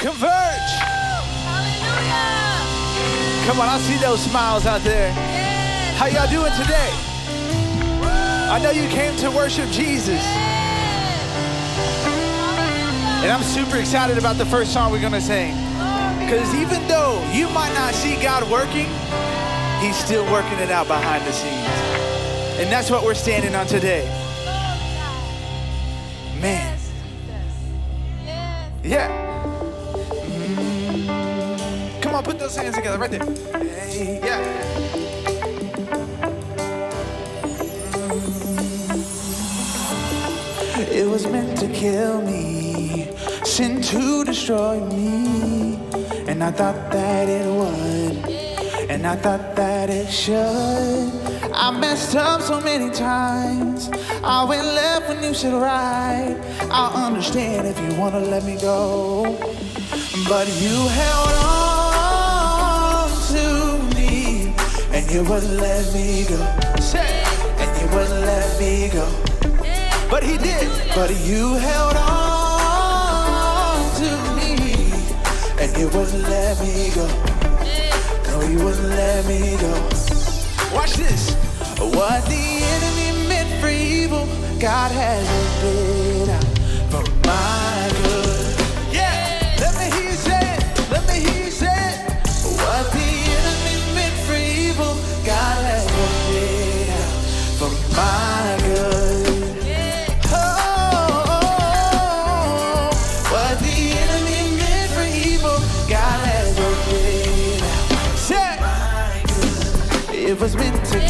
Converge. Hallelujah. Come on, I see those smiles out there. Yes. How y'all doing today? Woo. I know you came to worship Jesus. Yes. And I'm super excited about the first song we're going to sing. Because even though you might not see God working, He's still working it out behind the scenes. And that's what we're standing on today. Man. Yeah on, put those hands together right there. Hey, yeah. It was meant to kill me, sent to destroy me. And I thought that it would, and I thought that it should. I messed up so many times. I went left when you should right. I understand if you wanna let me go, but you held on. And you wouldn't let me go. And you wouldn't let me go. But he did. But you held on to me. And you wouldn't let me go. No, you wouldn't let me go. Watch this. What the enemy meant for evil, God has it been out.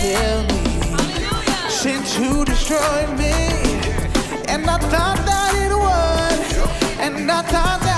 kill me. Hallelujah. Since you destroyed me, and I thought that it would, and I thought that.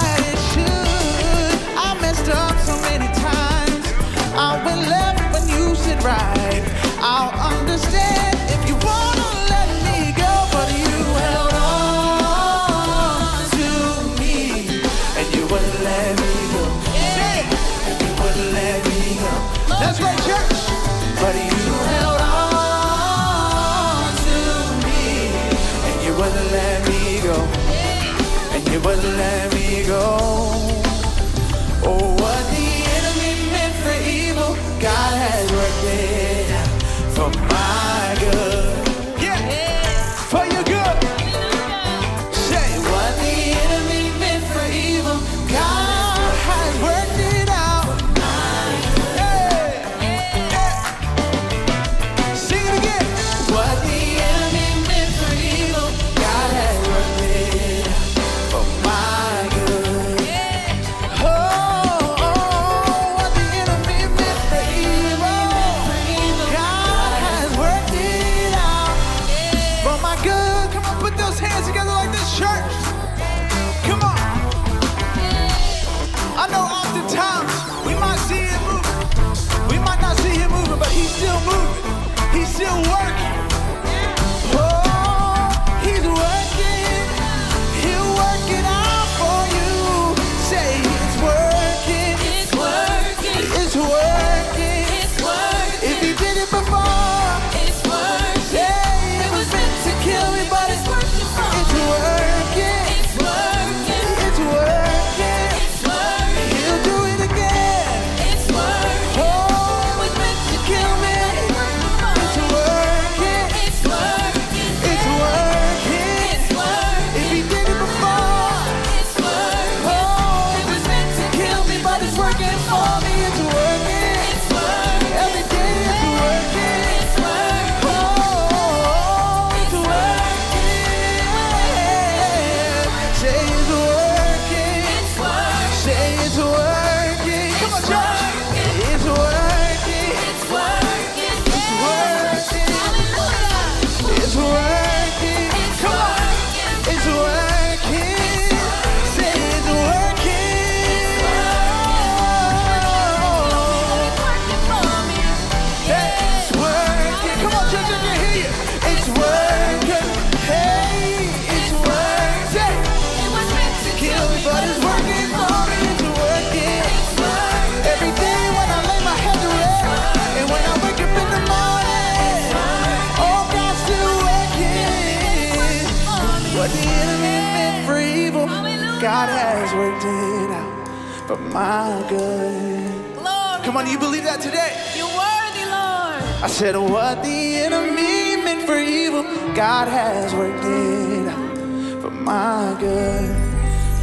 My good. Glory. Come on, you believe that today? You're worthy, Lord. I said, what the enemy meant for evil, God has worked it out for my good.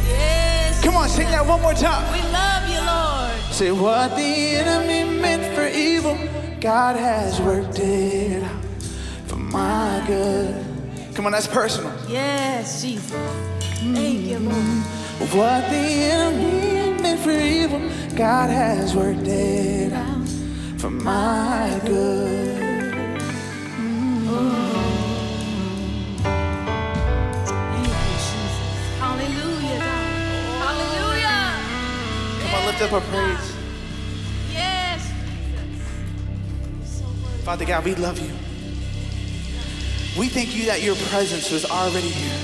Yes. Come on, sing that one more time. We love you, Lord. Say what the enemy meant for evil, God has worked it out for my good. Come on, that's personal. Yes, Jesus. Thank you, Lord. What the enemy meant for evil, God has worked it out for my good. Thank you, Jesus. Hallelujah, God. Hallelujah. Come on, lift up our praise. Yes, Jesus. You're so worthy. Father God, we love you. We thank you that your presence was already here.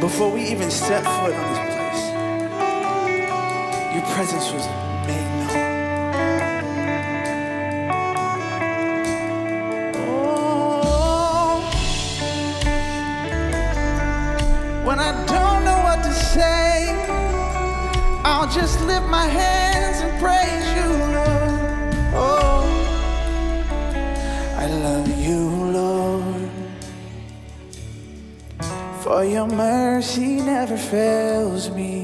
Before we even set foot on this place, your presence was made known. Oh, when I don't know what to say, I'll just lift my hands and praise you, Lord. Oh, I love you, Lord. For your mercy never fails me.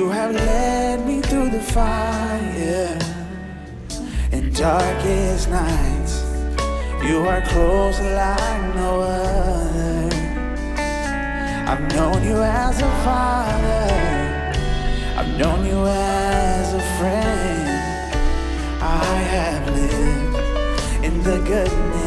You have led me through the fire and darkest nights. You are close like no other. I've known you as a father. I've known you as a friend. I have lived in the goodness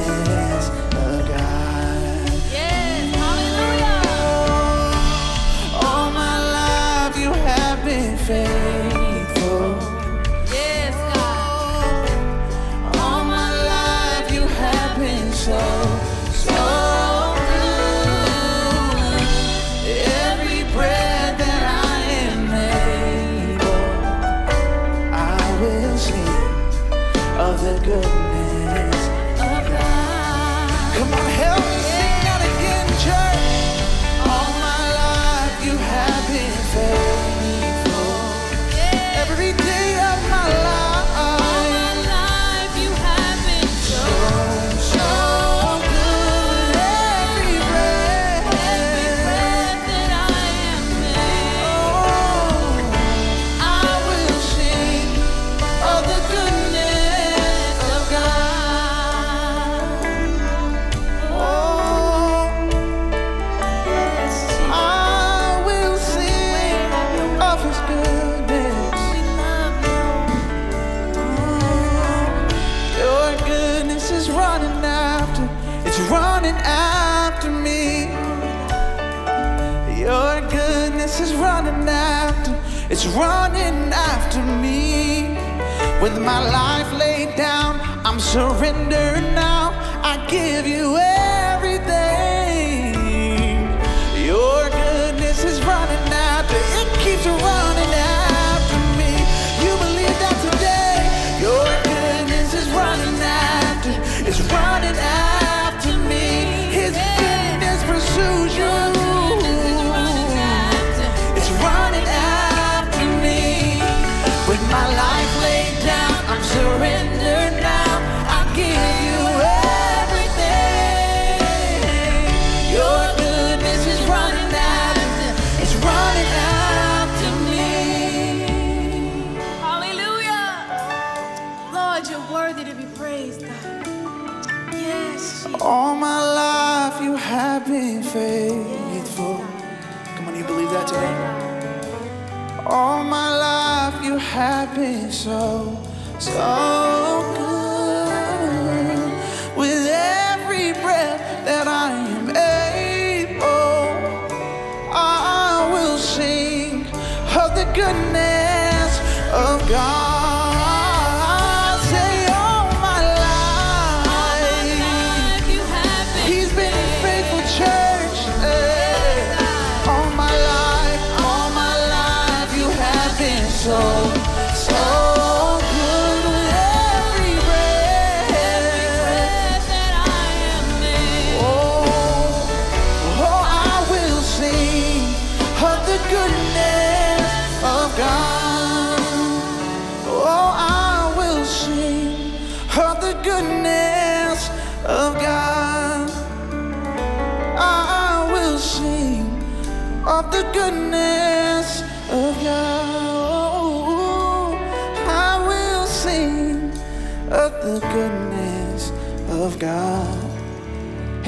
my life laid down, I'm surrendered now.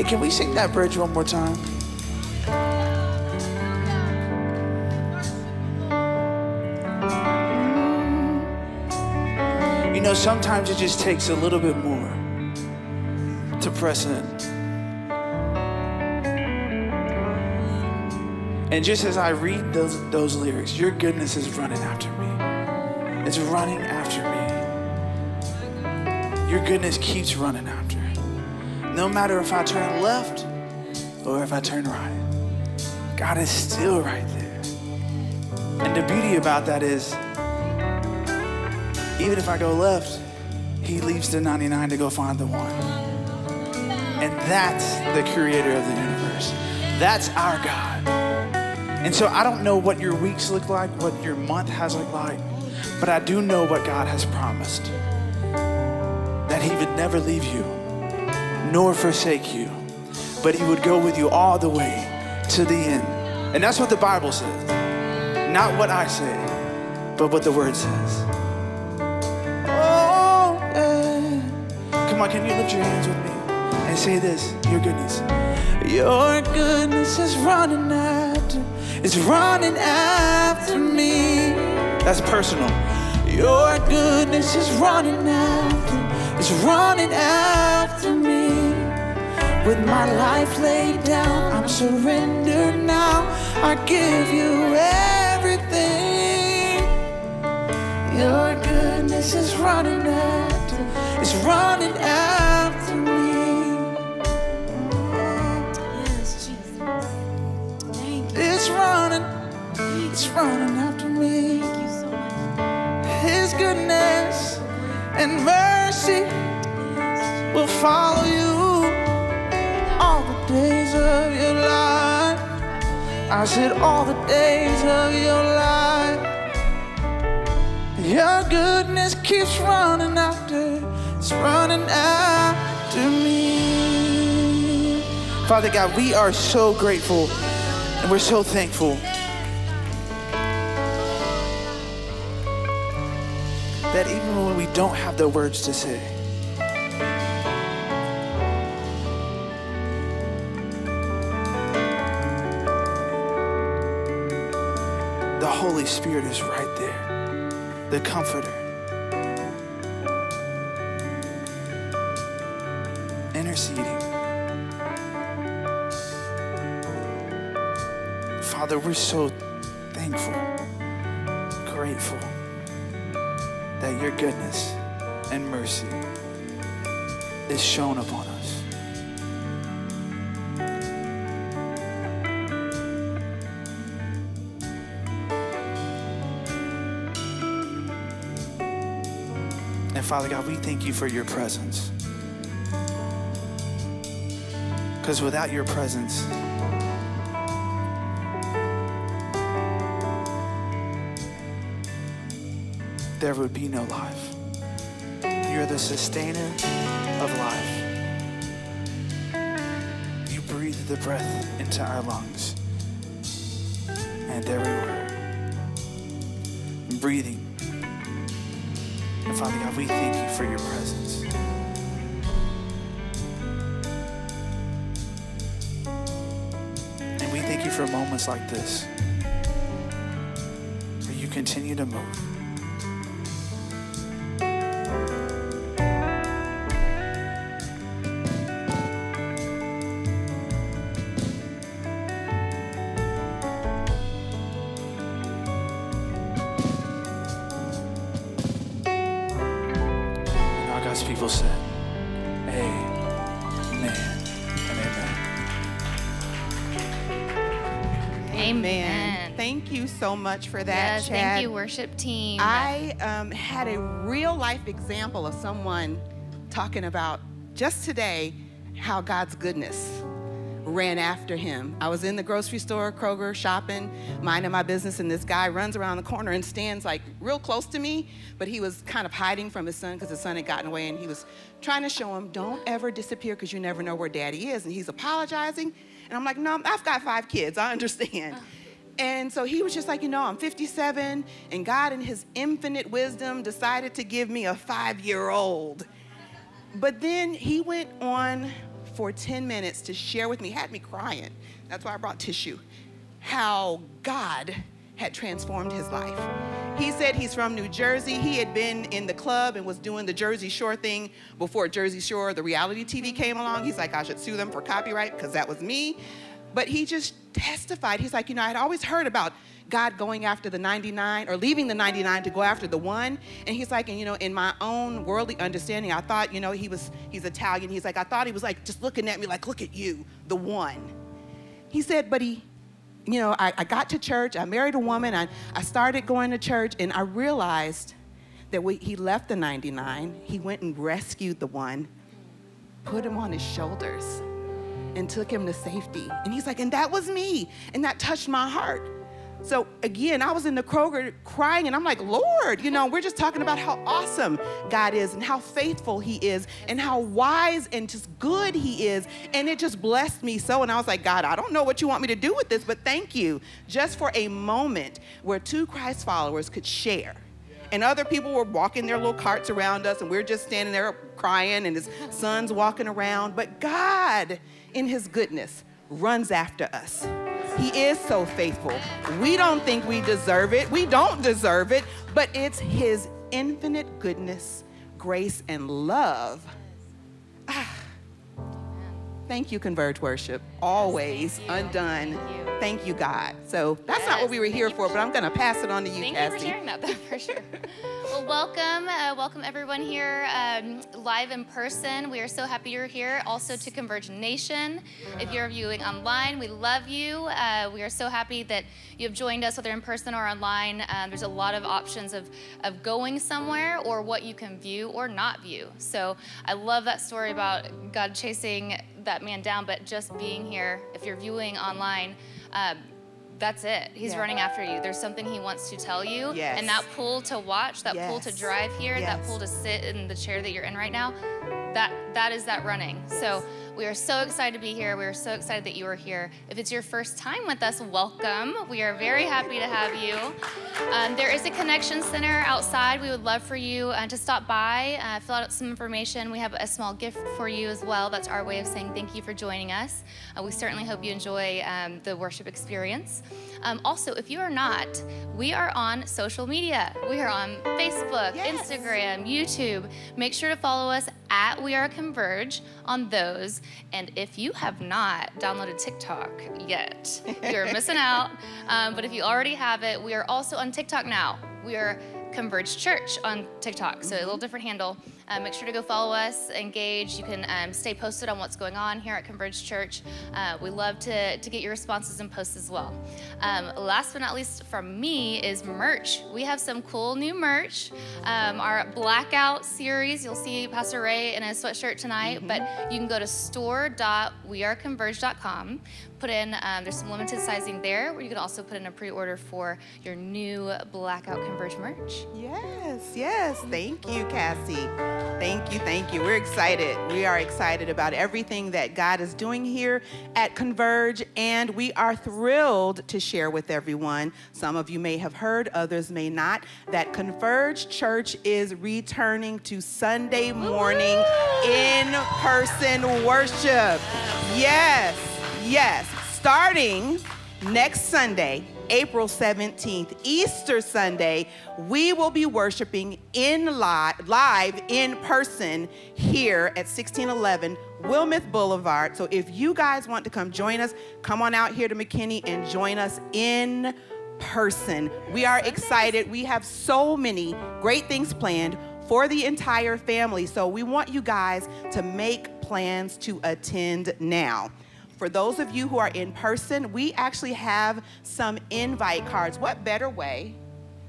Can we sing that bridge one more time? You know, sometimes it just takes a little bit more to press in. And just as I read those, those lyrics, your goodness is running after me. It's running after me. Your goodness keeps running after. No matter if I turn left or if I turn right, God is still right there. And the beauty about that is, even if I go left, He leaves the 99 to go find the one. And that's the creator of the universe. That's our God. And so I don't know what your weeks look like, what your month has looked like, but I do know what God has promised that He would never leave you nor forsake you, but He would go with you all the way to the end. And that's what the Bible says. Not what I say, but what the Word says. Oh, yeah. Come on, can you lift your hands with me and say this? Your goodness. Your goodness is running after, it's running after me. That's personal. Your goodness is running after, it's running after. With my life laid down, I'm surrendered now. I give you everything. Your goodness is running after, it's running after me. Yes, Jesus. Thank you. It's running, it's running after me. Thank you so much. His goodness and mercy will follow you days of your life. I said, all the days of your life. Your goodness keeps running after, it's running after me. Father God, we are so grateful and we're so thankful that even when we don't have the words to say, Holy Spirit is right there, the Comforter, interceding. Father, we're so thankful, grateful that your goodness and mercy is shown upon us. Father God, we thank you for your presence. Because without your presence, there would be no life. You're the sustainer of life. You breathe the breath into our lungs. And there We thank you for your presence. And we thank you for moments like this where you continue to move. People said, Amen and amen. Amen. Thank you so much for that, yes, Chad. thank you, worship team. I um, had a real life example of someone talking about just today how God's goodness ran after him. I was in the grocery store, Kroger, shopping, minding my business, and this guy runs around the corner and stands like real close to me, but he was kind of hiding from his son because his son had gotten away, and he was trying to show him, don't ever disappear because you never know where daddy is. And he's apologizing. And I'm like, no, I've got five kids. I understand. And so he was just like, you know, I'm 57, and God, in his infinite wisdom, decided to give me a five year old. But then he went on for 10 minutes to share with me, had me crying. That's why I brought tissue. How God had transformed his life. He said he's from New Jersey. He had been in the club and was doing the Jersey Shore thing before Jersey Shore, the reality TV came along. He's like, I should sue them for copyright because that was me. But he just testified. He's like, you know, I'd always heard about God going after the 99 or leaving the 99 to go after the one. And he's like, and you know, in my own worldly understanding, I thought, you know, he was, he's Italian. He's like, I thought he was like just looking at me like, look at you, the one. He said, but he, you know, I, I got to church, I married a woman, I, I started going to church, and I realized that we, he left the 99, he went and rescued the one, put him on his shoulders and took him to safety. And he's like, and that was me. And that touched my heart. So again, I was in the Kroger crying, and I'm like, Lord, you know, we're just talking about how awesome God is and how faithful He is and how wise and just good He is. And it just blessed me so. And I was like, God, I don't know what you want me to do with this, but thank you just for a moment where two Christ followers could share. And other people were walking their little carts around us, and we are just standing there crying, and his son's walking around. But God, in His goodness, runs after us. He is so faithful. We don't think we deserve it. We don't deserve it, but it's His infinite goodness, grace, and love. Ah. Thank you, Converge Worship. Always Yes, thank undone. Thank you. Thank you, God. So that's not what we were here for, for but I'm going to pass it on to you, Thank Cassie. you for sharing that, though, for sure. well, welcome, uh, welcome everyone here um, live in person. We are so happy you're here. Also to Converge Nation. If you're viewing online, we love you. Uh, we are so happy that you have joined us, whether in person or online. Um, there's a lot of options of, of going somewhere or what you can view or not view. So I love that story about God chasing that man down, but just being here. If you're viewing online, um, that's it. He's Yeah. running after you. There's something he wants to tell you. Yes. And that pull to watch, that pull to drive here, that Yes. pull to sit in the chair that you're in right now, that that is that running. So we are so excited to be here. We are so excited that you are here. If it's your first time with us, welcome. We are very happy to have you. Um, there is a connection center outside. We would love for you uh, to stop by, uh, fill out some information. We have a small gift for you as well. That's our way of saying thank you for joining us. Uh, we certainly hope you enjoy um, the worship experience. Um, also, if you are not, we are on social media. We are on Facebook, Yes. Instagram, YouTube. Make sure to follow us at We Are Converge on those. And if you have not downloaded TikTok yet, you're missing out. Um, but if you already have it, we are also on TikTok now. We are Converge Church on TikTok, so a little different handle. Uh, make sure to go follow us, engage. You can um, stay posted on what's going on here at Converge Church. Uh, we love to, to get your responses and posts as well. Um, last but not least, from me is merch. We have some cool new merch. Um, our blackout series, you'll see Pastor Ray in a sweatshirt tonight, but you can go to store.weareconverge.com. Put in, um, there's some limited sizing there, where you can also put in a pre order for your new blackout Converge merch. Yes, yes. Thank you, Cassie. Thank you, thank you. We're excited. We are excited about everything that God is doing here at Converge, and we are thrilled to share with everyone. Some of you may have heard, others may not, that Converge Church is returning to Sunday morning in person worship. Yes, yes. Starting next Sunday, April 17th, Easter Sunday, we will be worshiping in live, live in person here at 1611 Wilmouth Boulevard. So if you guys want to come join us, come on out here to McKinney and join us in person. We are excited. We have so many great things planned for the entire family. So we want you guys to make plans to attend now. For those of you who are in person, we actually have some invite cards. What better way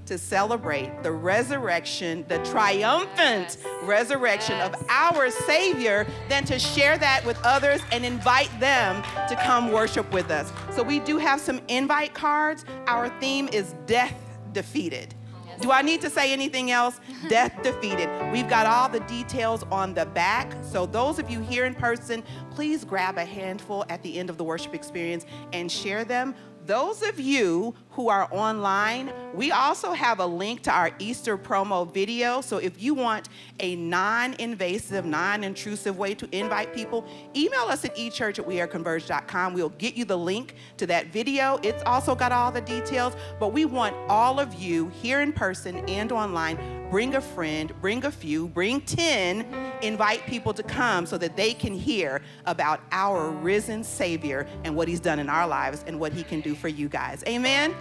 to celebrate the resurrection, the triumphant Yes. resurrection Yes. of our Savior than to share that with others and invite them to come worship with us. So we do have some invite cards. Our theme is death defeated. Do I need to say anything else? Death defeated. We've got all the details on the back. So, those of you here in person, please grab a handful at the end of the worship experience and share them. Those of you who are online, we also have a link to our Easter promo video. So if you want a non invasive, non intrusive way to invite people, email us at echurch at weareconverge.com. We'll get you the link to that video. It's also got all the details, but we want all of you here in person and online. Bring a friend, bring a few, bring 10, invite people to come so that they can hear about our risen Savior and what He's done in our lives and what He can do for you guys. Amen.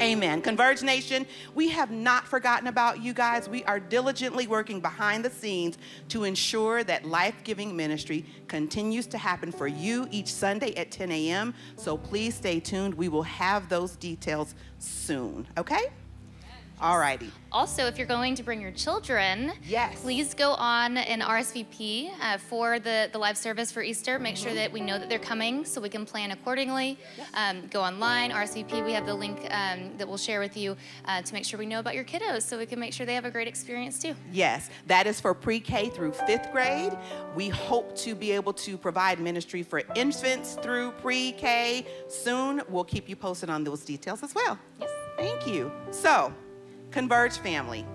Amen. Converge Nation, we have not forgotten about you guys. We are diligently working behind the scenes to ensure that life giving ministry continues to happen for you each Sunday at 10 a.m. So please stay tuned. We will have those details soon. Okay? All righty. Also, if you're going to bring your children, Yes. please go on and RSVP uh, for the, the live service for Easter. Make sure that we know that they're coming so we can plan accordingly. Um, go online, RSVP. We have the link um, that we'll share with you uh, to make sure we know about your kiddos so we can make sure they have a great experience too. Yes, that is for pre K through fifth grade. We hope to be able to provide ministry for infants through pre K soon. We'll keep you posted on those details as well. Yes. Thank you. So, Converge family,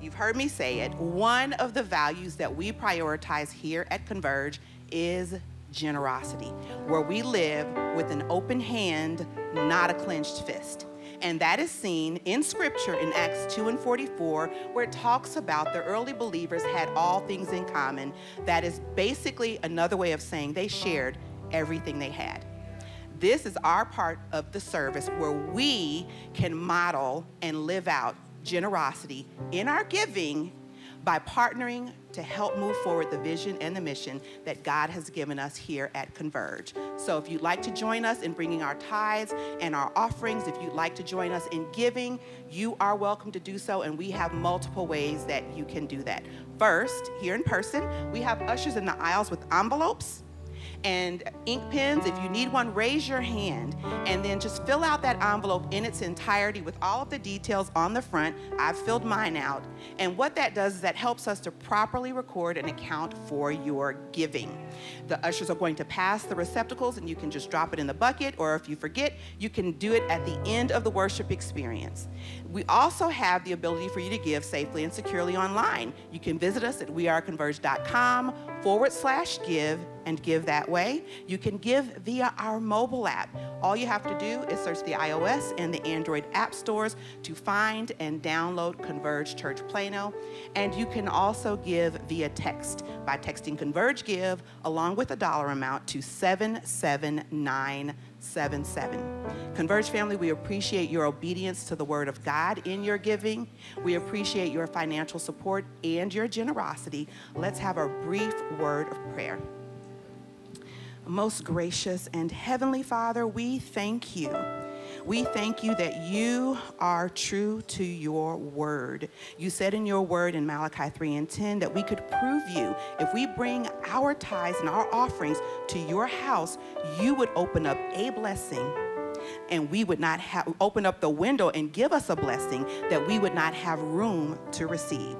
you've heard me say it. One of the values that we prioritize here at Converge is generosity, where we live with an open hand, not a clenched fist. And that is seen in scripture in Acts 2 and 44, where it talks about the early believers had all things in common. That is basically another way of saying they shared everything they had. This is our part of the service where we can model and live out generosity in our giving by partnering to help move forward the vision and the mission that God has given us here at Converge. So if you'd like to join us in bringing our tithes and our offerings, if you'd like to join us in giving, you are welcome to do so, and we have multiple ways that you can do that. First, here in person, we have ushers in the aisles with envelopes and ink pens. If you need one, raise your hand and then just fill out that envelope in its entirety with all of the details on the front. I've filled mine out. And what that does is that helps us to properly record and account for your giving. The ushers are going to pass the receptacles and you can just drop it in the bucket, or if you forget, you can do it at the end of the worship experience. We also have the ability for you to give safely and securely online. You can visit us at weareconverge.com forward slash give and give that way. You can give via our mobile app. All you have to do is search the iOS and the Android app stores to find and download Converge Church Plano. And you can also give via text by texting Converge Give along with a dollar amount to 77977. Converge family, we appreciate your obedience to the word of God in your giving. We appreciate your financial support and your generosity. Let's have a brief word of prayer. Most gracious and heavenly Father, we thank you. We thank you that you are true to your word. You said in your word in Malachi 3 and 10 that we could prove you if we bring our tithes and our offerings to your house, you would open up a blessing and we would not have open up the window and give us a blessing that we would not have room to receive.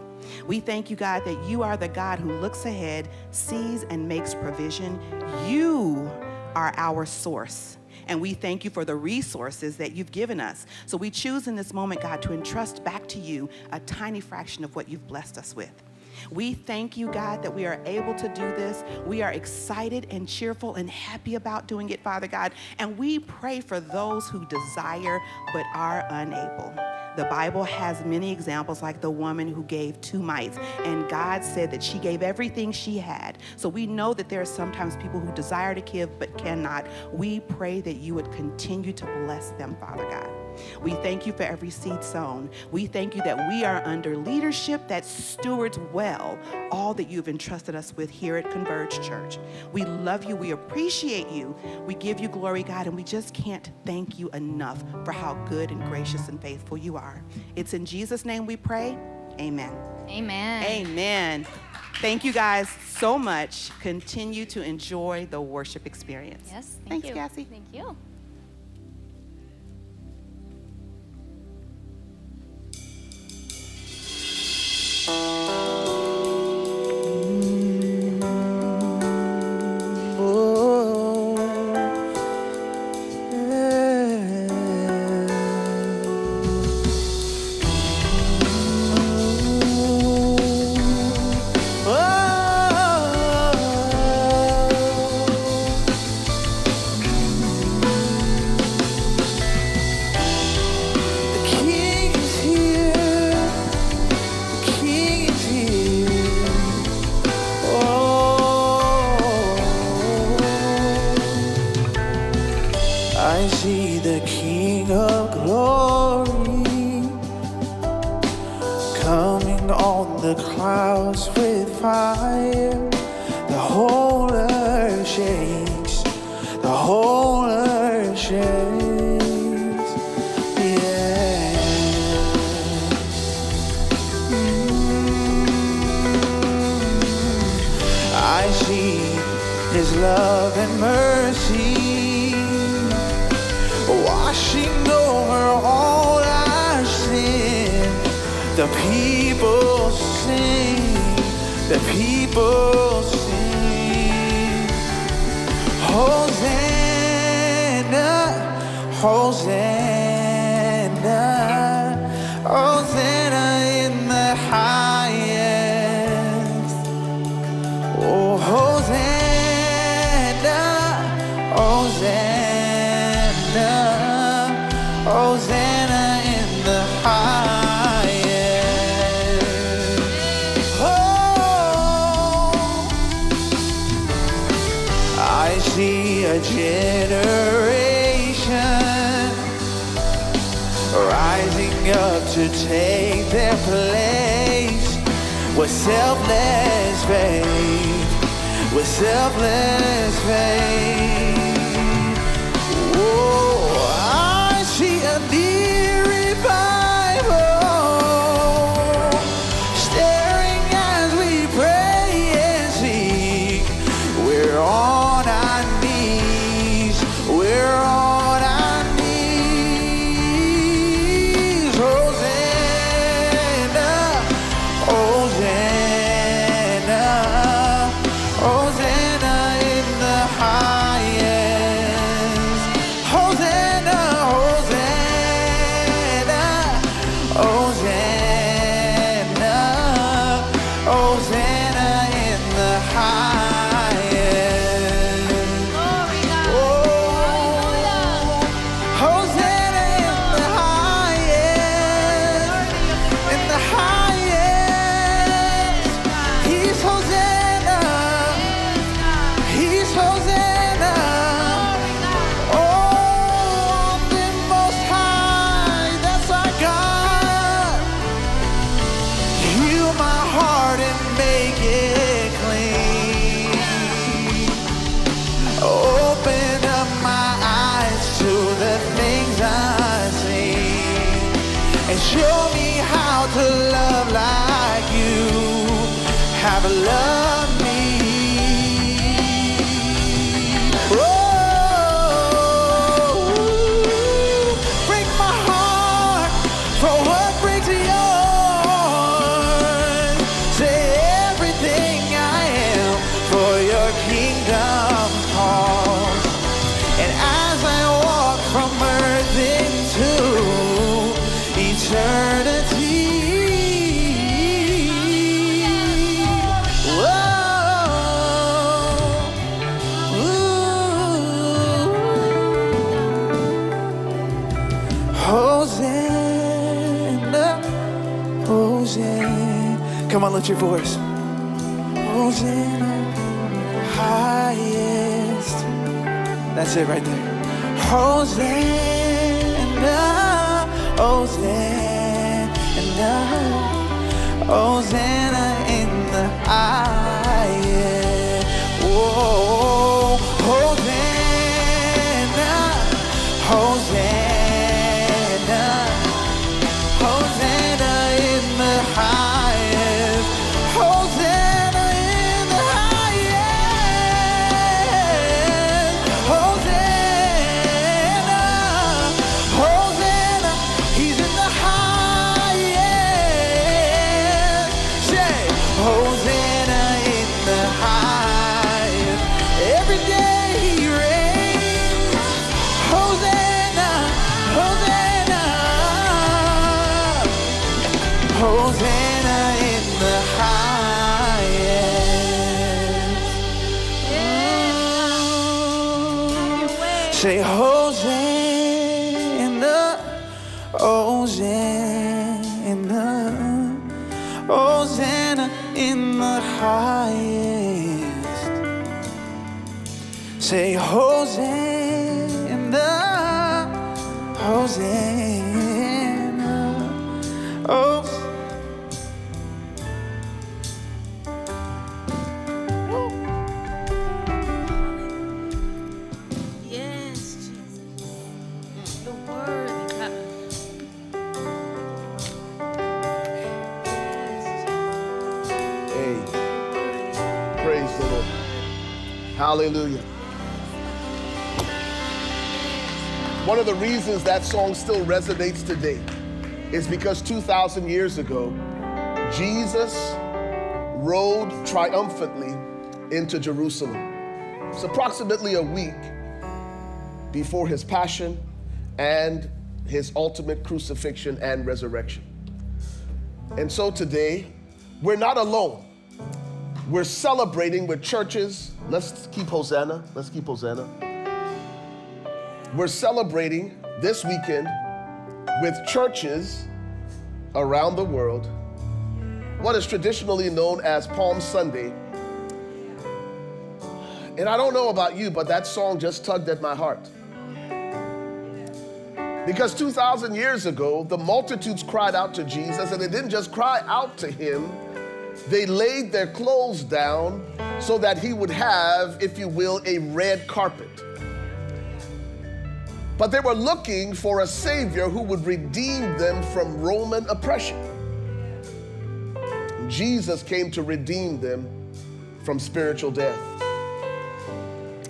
We thank you, God, that you are the God who looks ahead, sees, and makes provision. You are our source. And we thank you for the resources that you've given us. So we choose in this moment, God, to entrust back to you a tiny fraction of what you've blessed us with. We thank you, God, that we are able to do this. We are excited and cheerful and happy about doing it, Father God. And we pray for those who desire but are unable. The Bible has many examples, like the woman who gave two mites, and God said that she gave everything she had. So we know that there are sometimes people who desire to give but cannot. We pray that you would continue to bless them, Father God. We thank you for every seed sown. We thank you that we are under leadership that stewards well all that you've entrusted us with here at Converge Church. We love you. We appreciate you. We give you glory, God, and we just can't thank you enough for how good and gracious and faithful you are. It's in Jesus' name we pray. Amen. Amen. Amen. Thank you guys so much. Continue to enjoy the worship experience. Yes, thank Thanks, you. Cassie. Thank you. The with selfless faith, with selfless faith. Lift your voice. Hosanna, highest. That's it right there. Hosanna, Hosanna, Hosanna Hallelujah. One of the reasons that song still resonates today is because 2,000 years ago, Jesus rode triumphantly into Jerusalem. It's approximately a week before his passion and his ultimate crucifixion and resurrection. And so today, we're not alone. We're celebrating with churches. Let's keep Hosanna. Let's keep Hosanna. We're celebrating this weekend with churches around the world what is traditionally known as Palm Sunday. And I don't know about you, but that song just tugged at my heart. Because 2,000 years ago, the multitudes cried out to Jesus, and they didn't just cry out to him, they laid their clothes down so that he would have, if you will, a red carpet. But they were looking for a Savior who would redeem them from Roman oppression. Jesus came to redeem them from spiritual death.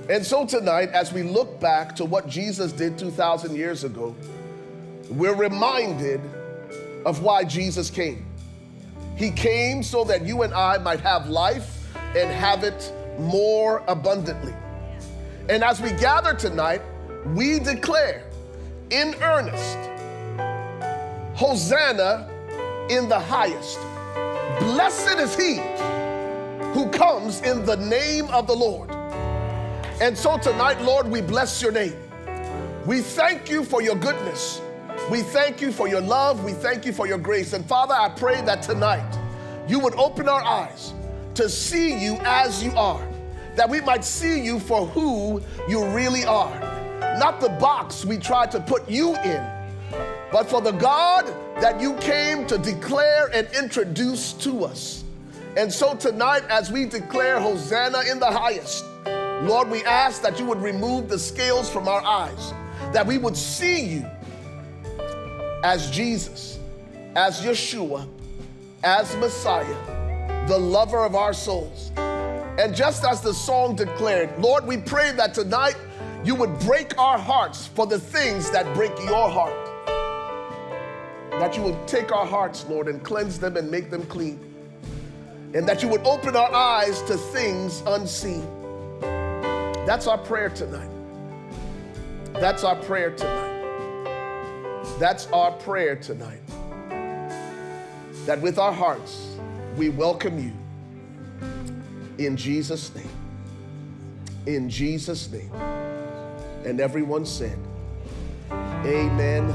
And so tonight, as we look back to what Jesus did 2,000 years ago, we're reminded of why Jesus came. He came so that you and I might have life and have it more abundantly. And as we gather tonight, we declare in earnest Hosanna in the highest. Blessed is he who comes in the name of the Lord. And so tonight, Lord, we bless your name. We thank you for your goodness. We thank you for your love. We thank you for your grace. And Father, I pray that tonight you would open our eyes to see you as you are, that we might see you for who you really are. Not the box we tried to put you in, but for the God that you came to declare and introduce to us. And so tonight, as we declare Hosanna in the highest, Lord, we ask that you would remove the scales from our eyes, that we would see you as Jesus, as Yeshua, as Messiah, the lover of our souls. And just as the song declared, Lord, we pray that tonight you would break our hearts for the things that break your heart. That you would take our hearts, Lord, and cleanse them and make them clean. And that you would open our eyes to things unseen. That's our prayer tonight. That's our prayer tonight. That's our prayer tonight. That with our hearts, we welcome you in Jesus' name. In Jesus' name. And everyone said, Amen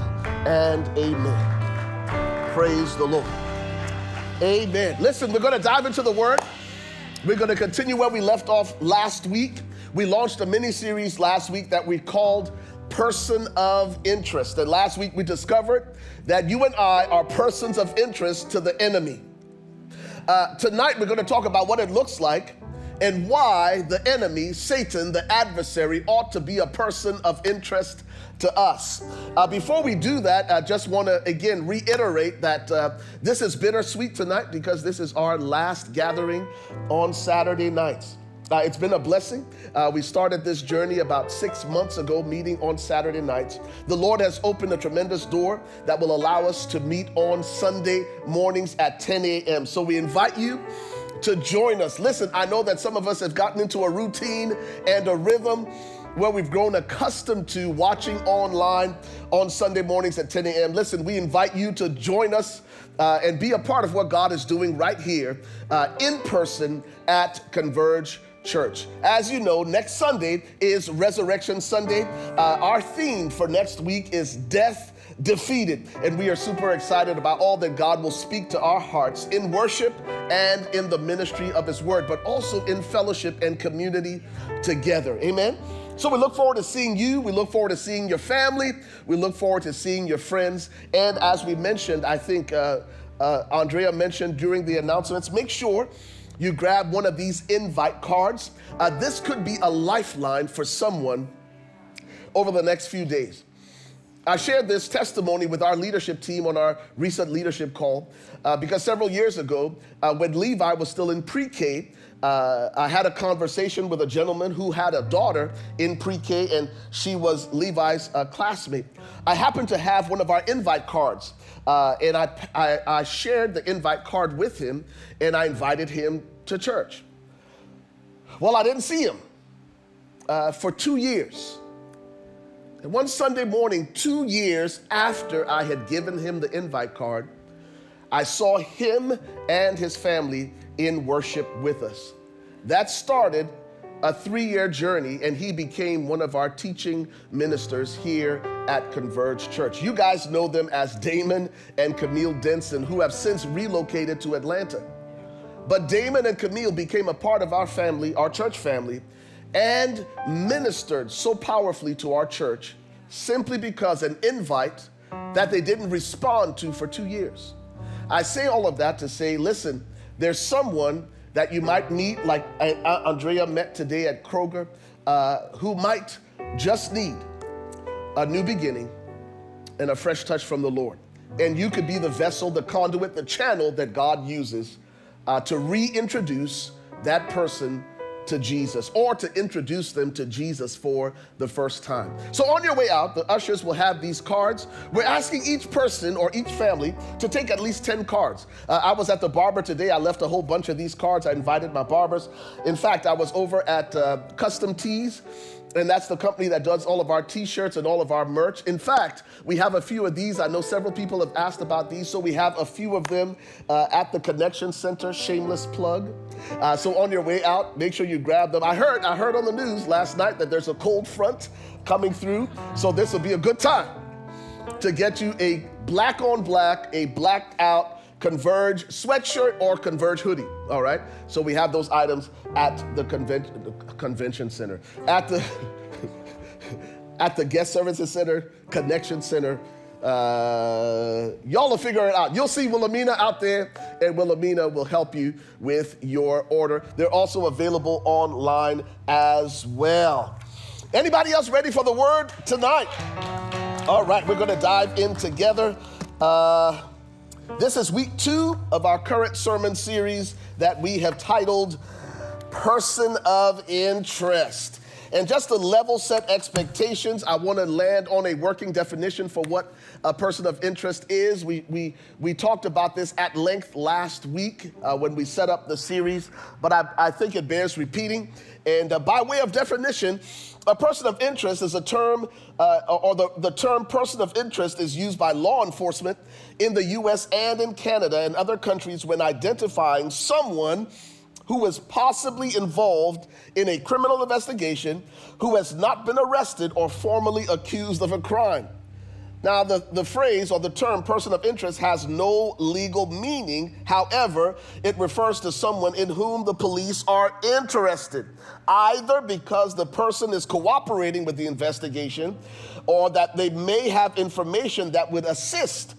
and amen. Praise the Lord. Amen. Listen, we're going to dive into the word. We're going to continue where we left off last week. We launched a mini series last week that we called person of interest. And last week we discovered that you and I are persons of interest to the enemy. Uh, tonight we're going to talk about what it looks like and why the enemy, Satan, the adversary, ought to be a person of interest to us. Uh, before we do that, I just want to again reiterate that uh, this is bittersweet tonight because this is our last gathering on Saturday nights. Uh, it's been a blessing. Uh, we started this journey about six months ago, meeting on Saturday nights. The Lord has opened a tremendous door that will allow us to meet on Sunday mornings at 10 a.m. So we invite you to join us. Listen, I know that some of us have gotten into a routine and a rhythm where we've grown accustomed to watching online on Sunday mornings at 10 a.m. Listen, we invite you to join us uh, and be a part of what God is doing right here uh, in person at Converge Church. As you know, next Sunday is Resurrection Sunday. Uh, our theme for next week is Death defeated. And we are super excited about all that God will speak to our hearts in worship and in the ministry of His Word, but also in fellowship and community together. Amen. So we look forward to seeing you. We look forward to seeing your family. We look forward to seeing your friends. And as we mentioned, I think uh, uh, Andrea mentioned during the announcements, make sure you grab one of these invite cards. Uh, this could be a lifeline for someone over the next few days. I shared this testimony with our leadership team on our recent leadership call uh, because several years ago, uh, when Levi was still in pre K, uh, I had a conversation with a gentleman who had a daughter in pre K and she was Levi's uh, classmate. I happened to have one of our invite cards uh, and I, I, I shared the invite card with him and I invited him to church. Well, I didn't see him uh, for two years. And one Sunday morning, two years after I had given him the invite card, I saw him and his family in worship with us. That started a three year journey, and he became one of our teaching ministers here at Converge Church. You guys know them as Damon and Camille Denson, who have since relocated to Atlanta. But Damon and Camille became a part of our family, our church family, and ministered so powerfully to our church simply because an invite that they didn't respond to for two years. I say all of that to say, listen, there's someone that you might meet, like Andrea met today at Kroger, uh, who might just need a new beginning and a fresh touch from the Lord. And you could be the vessel, the conduit, the channel that God uses uh, to reintroduce that person to Jesus or to introduce them to Jesus for the first time. So, on your way out, the ushers will have these cards. We're asking each person or each family to take at least 10 cards. Uh, I was at the barber today. I left a whole bunch of these cards. I invited my barbers. In fact, I was over at uh, Custom Tees and that's the company that does all of our t-shirts and all of our merch. In fact, we have a few of these. I know several people have asked about these, so we have a few of them uh, at the Connection Center. Shameless plug. Uh, so on your way out, make sure you grab them. I heard, I heard on the news last night that there's a cold front coming through, so this will be a good time to get you a black on black, a blacked out Converge sweatshirt or Converge hoodie. All right. So we have those items at the convention, the convention center, at the at the guest services center, connection center. Uh, y'all will figure it out. You'll see Wilhelmina out there, and Wilhelmina will help you with your order. They're also available online as well. Anybody else ready for the word tonight? All right, we're going to dive in together. Uh, this is week two of our current sermon series that we have titled Person of Interest. And just to level set expectations, I want to land on a working definition for what a person of interest is. We, we, we talked about this at length last week uh, when we set up the series, but I, I think it bears repeating. And uh, by way of definition, a person of interest is a term, uh, or the, the term person of interest is used by law enforcement in the US and in Canada and other countries when identifying someone who is possibly involved in a criminal investigation who has not been arrested or formally accused of a crime. Now, the, the phrase or the term person of interest has no legal meaning. However, it refers to someone in whom the police are interested, either because the person is cooperating with the investigation or that they may have information that would assist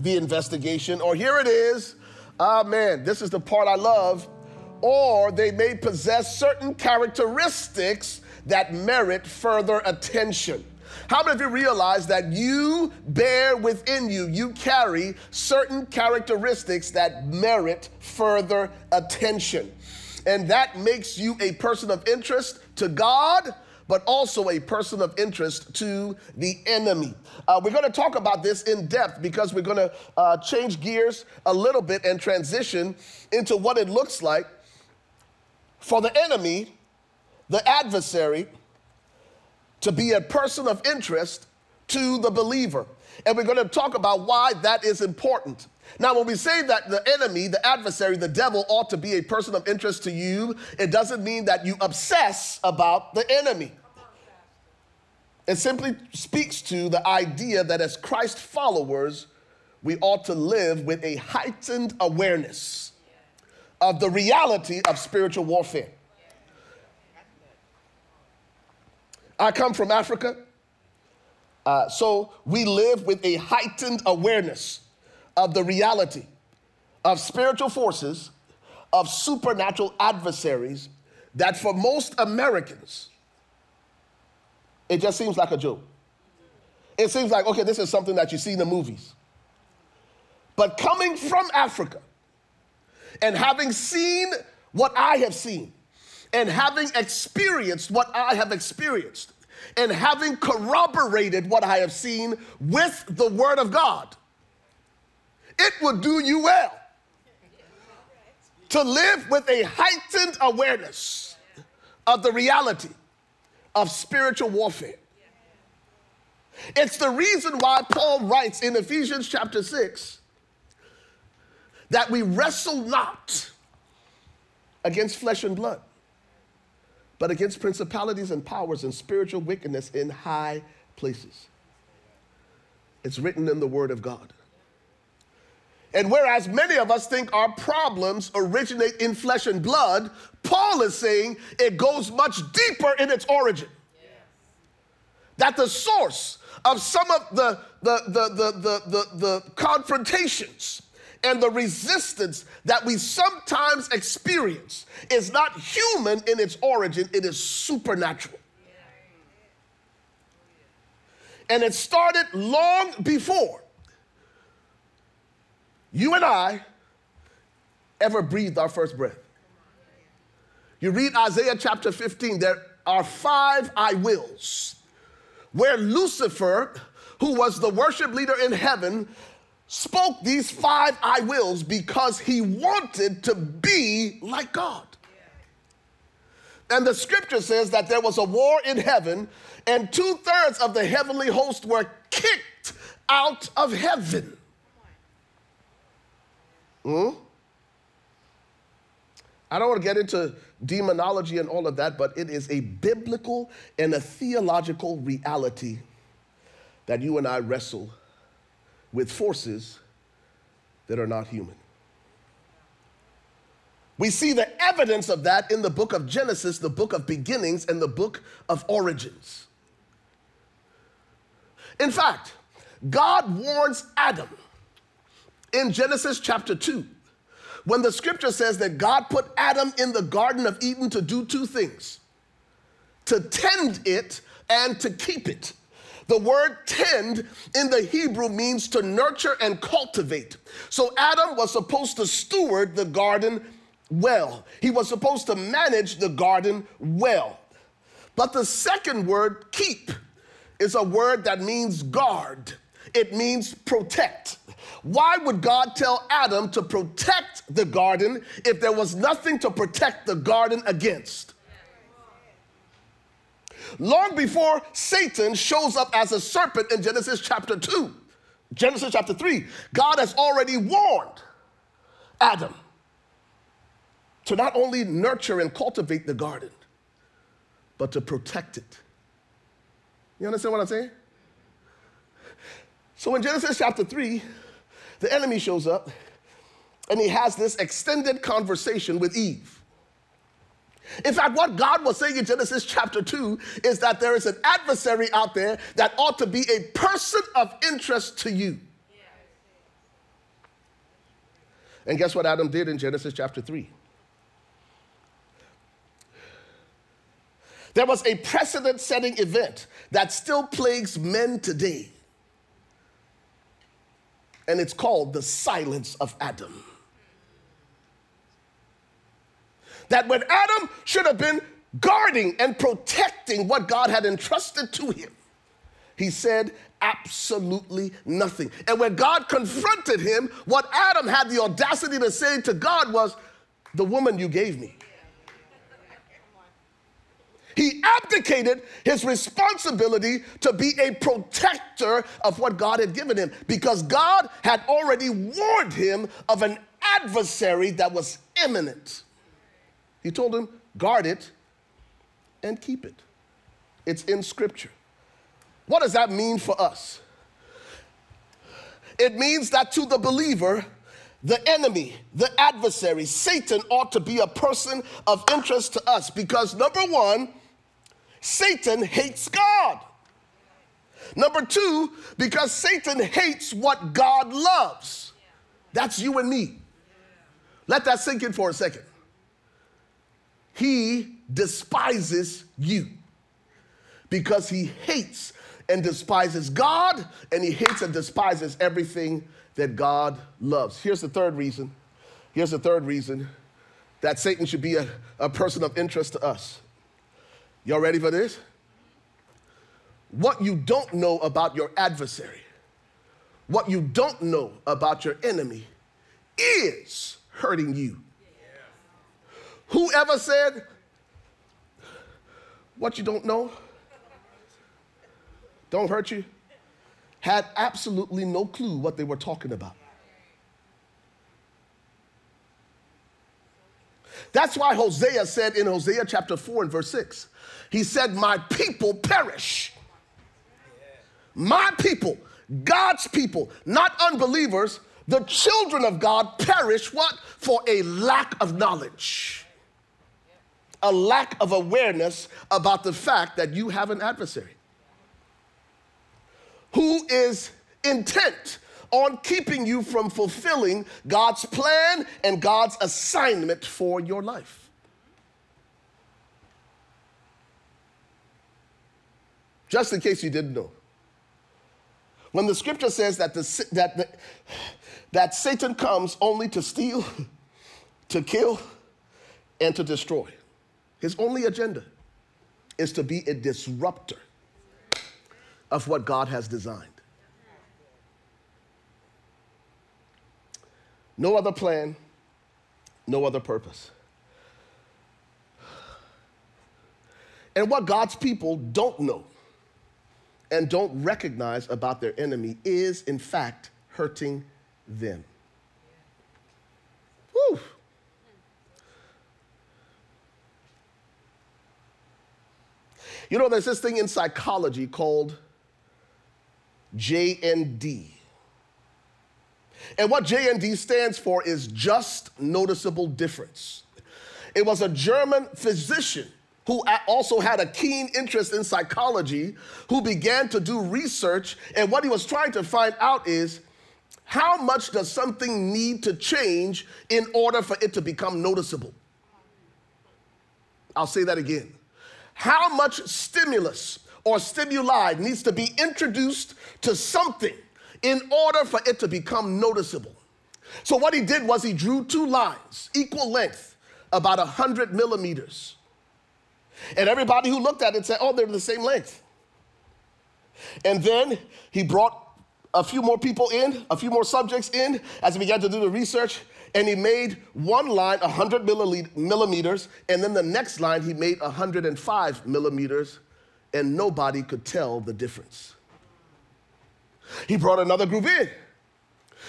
the investigation. Or here it is, ah man, this is the part I love. Or they may possess certain characteristics that merit further attention. How many of you realize that you bear within you, you carry certain characteristics that merit further attention? And that makes you a person of interest to God, but also a person of interest to the enemy. Uh, we're going to talk about this in depth because we're going to uh, change gears a little bit and transition into what it looks like for the enemy, the adversary, to be a person of interest to the believer. And we're going to talk about why that is important. Now, when we say that the enemy, the adversary, the devil ought to be a person of interest to you, it doesn't mean that you obsess about the enemy. It simply speaks to the idea that as Christ followers, we ought to live with a heightened awareness of the reality of spiritual warfare. I come from Africa. Uh, so we live with a heightened awareness of the reality of spiritual forces, of supernatural adversaries that for most Americans, it just seems like a joke. It seems like, okay, this is something that you see in the movies. But coming from Africa and having seen what I have seen, and having experienced what I have experienced, and having corroborated what I have seen with the Word of God, it would do you well to live with a heightened awareness of the reality of spiritual warfare. It's the reason why Paul writes in Ephesians chapter 6 that we wrestle not against flesh and blood but against principalities and powers and spiritual wickedness in high places. It's written in the Word of God. And whereas many of us think our problems originate in flesh and blood, Paul is saying it goes much deeper in its origin. That the source of some of the, the, the, the, the, the, the confrontations and the resistance that we sometimes experience is not human in its origin, it is supernatural. And it started long before you and I ever breathed our first breath. You read Isaiah chapter 15, there are five I wills where Lucifer, who was the worship leader in heaven, spoke these five I wills because he wanted to be like God. And the scripture says that there was a war in heaven, and two thirds of the heavenly host were kicked out of heaven. Hmm? I don't want to get into demonology and all of that, but it is a biblical and a theological reality that you and I wrestle with forces that are not human. We see the evidence of that in the book of Genesis, the book of beginnings, and the book of origins. In fact, God warns Adam in Genesis chapter 2 when the scripture says that God put Adam in the Garden of Eden to do two things to tend it and to keep it. The word tend in the Hebrew means to nurture and cultivate. So Adam was supposed to steward the garden well, he was supposed to manage the garden well. But the second word, keep, is a word that means guard, it means protect. Why would God tell Adam to protect the garden if there was nothing to protect the garden against? Long before Satan shows up as a serpent in Genesis chapter 2, Genesis chapter 3, God has already warned Adam to not only nurture and cultivate the garden, but to protect it. You understand what I'm saying? So in Genesis chapter 3, the enemy shows up and he has this extended conversation with Eve. In fact, what God was saying in Genesis chapter 2 is that there is an adversary out there that ought to be a person of interest to you. And guess what Adam did in Genesis chapter 3? There was a precedent setting event that still plagues men today. And it's called the silence of Adam. That when Adam should have been guarding and protecting what God had entrusted to him, he said absolutely nothing. And when God confronted him, what Adam had the audacity to say to God was, The woman you gave me. He abdicated his responsibility to be a protector of what God had given him because God had already warned him of an adversary that was imminent. He told him, guard it and keep it. It's in Scripture. What does that mean for us? It means that to the believer, the enemy, the adversary, Satan ought to be a person of interest to us because number one, Satan hates God. Number two, because Satan hates what God loves. That's you and me. Let that sink in for a second. He despises you because he hates and despises God and he hates and despises everything that God loves. Here's the third reason. Here's the third reason that Satan should be a, a person of interest to us. Y'all ready for this? What you don't know about your adversary, what you don't know about your enemy, is hurting you. Whoever said, What you don't know don't hurt you, had absolutely no clue what they were talking about. That's why Hosea said in Hosea chapter 4 and verse 6, he said, My people perish. My people, God's people, not unbelievers, the children of God perish what? For a lack of knowledge, a lack of awareness about the fact that you have an adversary who is intent on keeping you from fulfilling God's plan and God's assignment for your life. just in case you didn't know. When the scripture says that, the, that, the, that Satan comes only to steal, to kill, and to destroy, his only agenda is to be a disruptor of what God has designed. No other plan, no other purpose. And what God's people don't know and don't recognize about their enemy is, in fact, hurting them. You know, there's this thing in psychology called JND. And what JND stands for is just noticeable difference. It was a German physician who also had a keen interest in psychology, who began to do research. And what he was trying to find out is how much does something need to change in order for it to become noticeable? I'll say that again. How much stimulus or stimuli needs to be introduced to something in order for it to become noticeable? So, what he did was he drew two lines, equal length, about 100 millimeters and everybody who looked at it said, oh, they're the same length. And then he brought a few more people in, a few more subjects in as he began to do the research. And he made one line 100 millimeters, and then the next line he made 105 millimeters, and nobody could tell the difference. He brought another group in.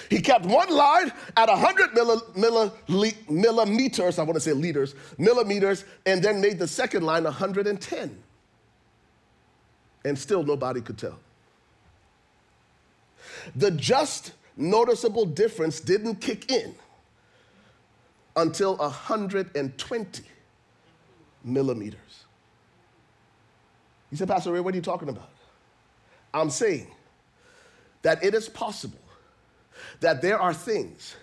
He kept one line at 100 milli, milli, millimeters, I want to say liters, millimeters, and then made the second line 110. And still nobody could tell. The just noticeable difference didn't kick in until 120 millimeters. You said, Pastor Ray, what are you talking about? I'm saying that it is possible that there are things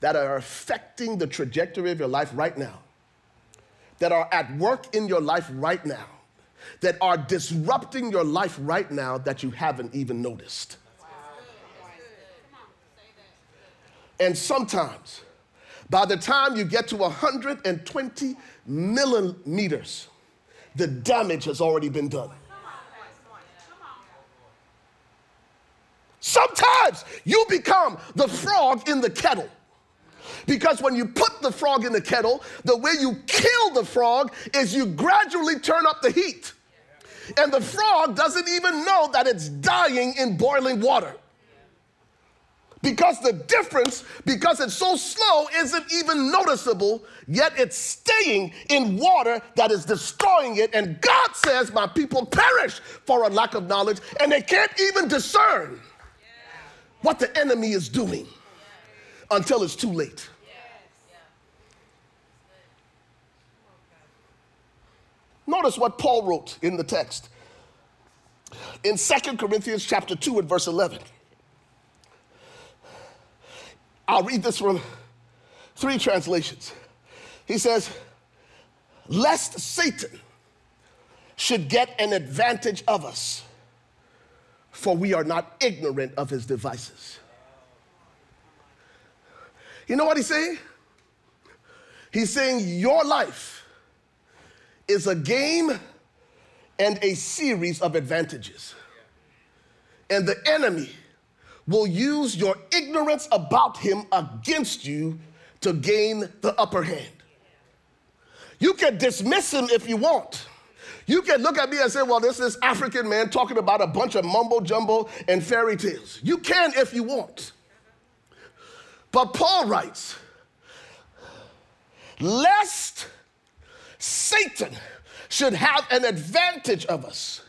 that are affecting the trajectory of your life right now, that are at work in your life right now, that are disrupting your life right now that you haven't even noticed. And sometimes, by the time you get to 120 millimeters, the damage has already been done. Sometimes you become the frog in the kettle. Because when you put the frog in the kettle, the way you kill the frog is you gradually turn up the heat. And the frog doesn't even know that it's dying in boiling water. Because the difference, because it's so slow, isn't even noticeable, yet it's staying in water that is destroying it. And God says, My people perish for a lack of knowledge, and they can't even discern what the enemy is doing until it's too late. Notice what Paul wrote in the text. In 2 Corinthians chapter 2 and verse 11. I'll read this from three translations. He says, Lest Satan should get an advantage of us, for we are not ignorant of his devices. You know what he's saying? He's saying your life is a game and a series of advantages. And the enemy will use your ignorance about him against you to gain the upper hand. You can dismiss him if you want. You can look at me and say, well, this is African man talking about a bunch of mumbo jumbo and fairy tales. You can if you want. But Paul writes, lest Satan should have an advantage of us,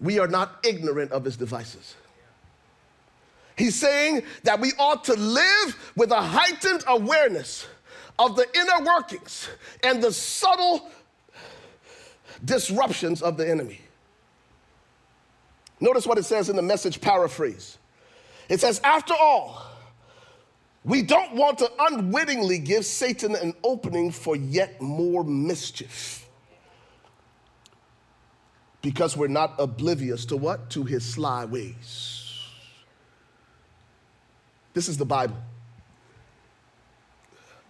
we are not ignorant of his devices. He's saying that we ought to live with a heightened awareness of the inner workings and the subtle disruptions of the enemy. Notice what it says in the message paraphrase. It says, After all, we don't want to unwittingly give Satan an opening for yet more mischief. Because we're not oblivious to what? To his sly ways. This is the Bible.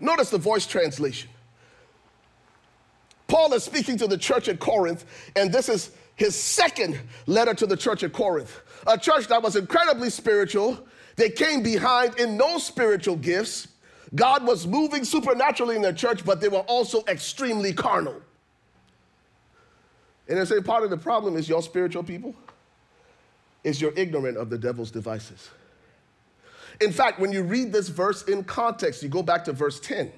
Notice the voice translation. Paul is speaking to the church at Corinth, and this is his second letter to the church at Corinth, a church that was incredibly spiritual. They came behind in no spiritual gifts. God was moving supernaturally in their church, but they were also extremely carnal. And I say part of the problem is your spiritual people is you're ignorant of the devil's devices. In fact, when you read this verse in context, you go back to verse 10.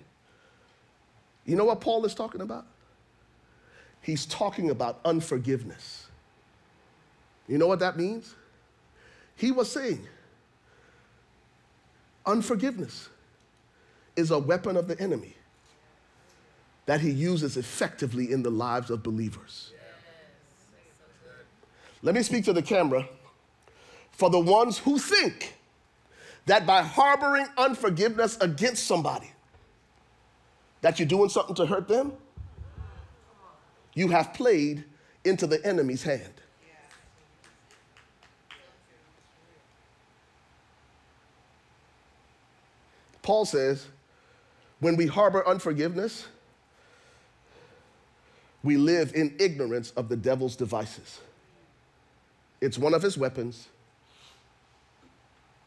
You know what Paul is talking about? He's talking about unforgiveness. You know what that means? He was saying, unforgiveness is a weapon of the enemy that he uses effectively in the lives of believers. Let me speak to the camera for the ones who think that by harboring unforgiveness against somebody, that you're doing something to hurt them, you have played into the enemy's hand. Paul says, when we harbor unforgiveness, we live in ignorance of the devil's devices. It's one of his weapons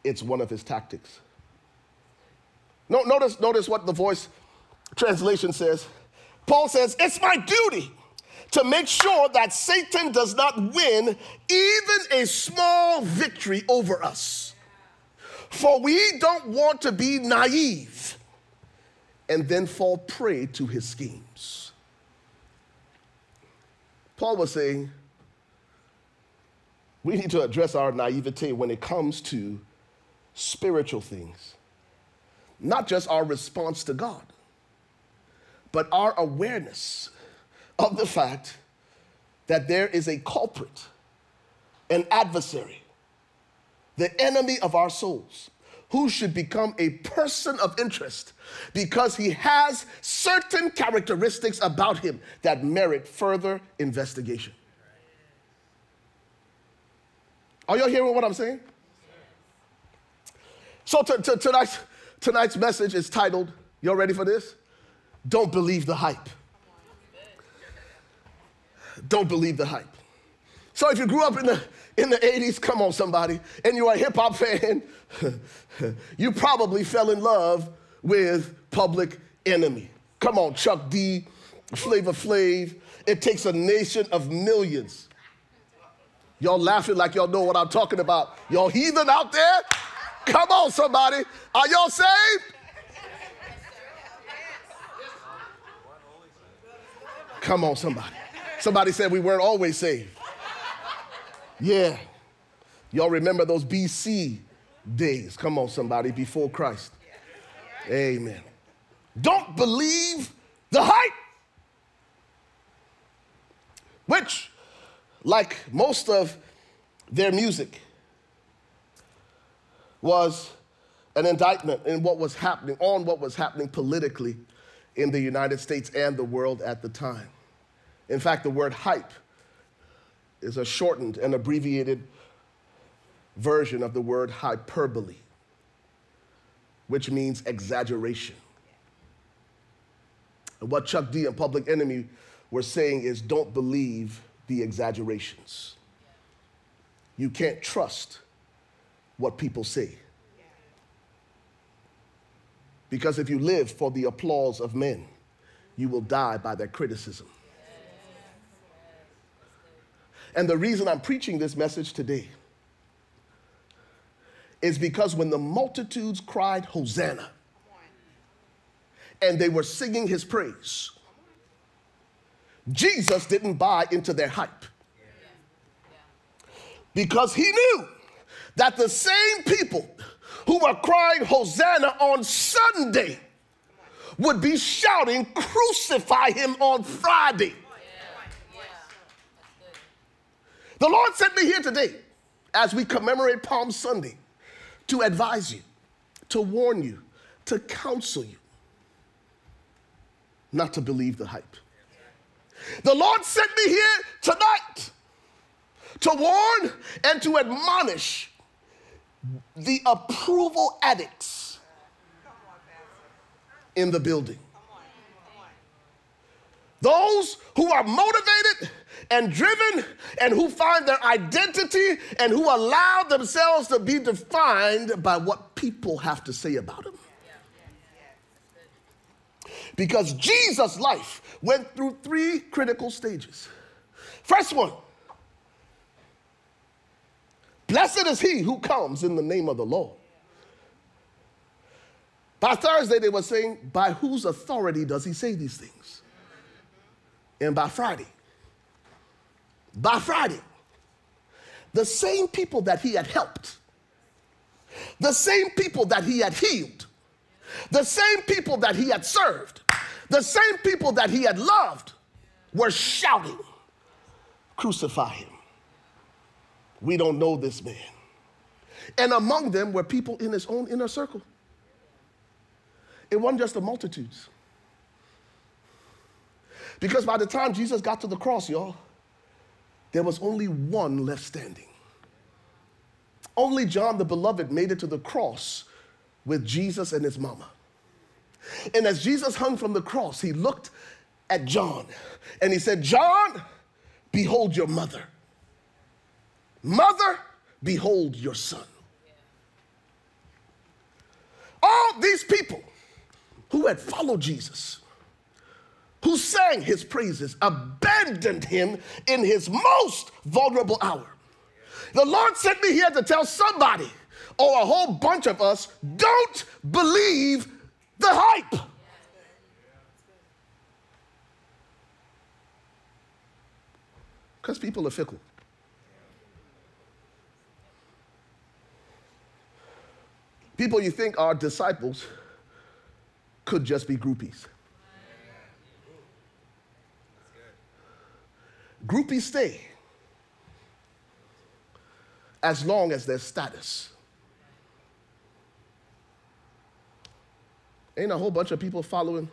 it's one of his tactics. No, notice, notice what the voice translation says. Paul says, It's my duty to make sure that Satan does not win even a small victory over us. For we don't want to be naive and then fall prey to his schemes. Paul was saying, we need to address our naivete when it comes to spiritual things, not just our response to God, but our awareness of the fact that there is a culprit, an adversary, the enemy of our souls, who should become a person of interest because he has certain characteristics about him that merit further investigation. Are y'all hearing what I'm saying? So t- t- tonight's, tonight's message is titled, y'all ready for this? Don't believe the hype. Don't believe the hype. So if you grew up in the in the 80s, come on somebody, and you're a hip hop fan, you probably fell in love with Public Enemy. Come on, Chuck D, Flavor Flav. It takes a nation of millions. Y'all laughing like y'all know what I'm talking about. Y'all heathen out there? Come on, somebody. Are y'all saved? Come on, somebody. Somebody said we weren't always saved. Yeah. Y'all remember those BC days. Come on, somebody, before Christ. Amen. Don't believe the hype. Which, like most of their music, was an indictment in what was happening, on what was happening politically in the United States and the world at the time. In fact, the word hype is a shortened and abbreviated version of the word hyperbole, which means exaggeration. And what Chuck D and Public Enemy were saying is don't believe the exaggerations. You can't trust what people say. Because if you live for the applause of men, you will die by their criticism. And the reason I'm preaching this message today is because when the multitudes cried, Hosanna, and they were singing his praise, Jesus didn't buy into their hype. Because he knew that the same people who were crying Hosanna on Sunday would be shouting, Crucify him on Friday. The Lord sent me here today as we commemorate Palm Sunday to advise you, to warn you, to counsel you not to believe the hype. The Lord sent me here tonight to warn and to admonish the approval addicts in the building. Those who are motivated and driven and who find their identity and who allow themselves to be defined by what people have to say about them. Because Jesus' life went through three critical stages. First one, blessed is he who comes in the name of the Lord. By Thursday, they were saying, by whose authority does he say these things? And by Friday, by Friday, the same people that he had helped, the same people that he had healed, the same people that he had served, the same people that he had loved were shouting, Crucify him. We don't know this man. And among them were people in his own inner circle. It wasn't just the multitudes. Because by the time Jesus got to the cross, y'all, there was only one left standing. Only John the Beloved made it to the cross with Jesus and his mama. And as Jesus hung from the cross, he looked at John and he said, John, behold your mother. Mother, behold your son. All these people who had followed Jesus, who sang his praises, abandoned him in his most vulnerable hour. The Lord sent me here to tell somebody, or a whole bunch of us, don't believe the hype. Because people are fickle. People you think are disciples could just be groupies. Groupies stay as long as their status. Ain't a whole bunch of people following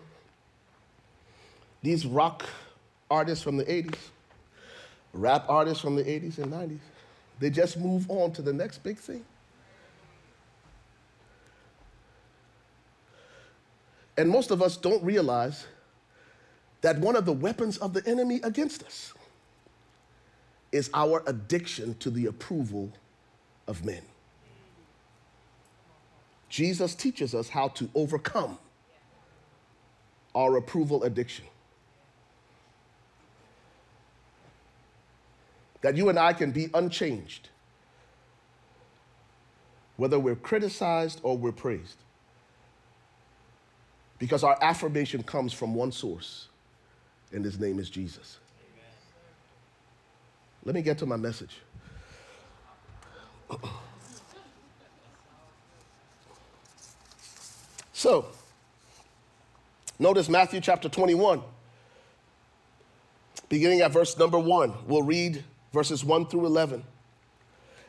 these rock artists from the 80s, rap artists from the 80s and 90s. They just move on to the next big thing. And most of us don't realize that one of the weapons of the enemy against us is our addiction to the approval of men. Jesus teaches us how to overcome our approval addiction. That you and I can be unchanged, whether we're criticized or we're praised. Because our affirmation comes from one source, and his name is Jesus. Let me get to my message. so, notice Matthew chapter 21, beginning at verse number 1. We'll read verses 1 through 11.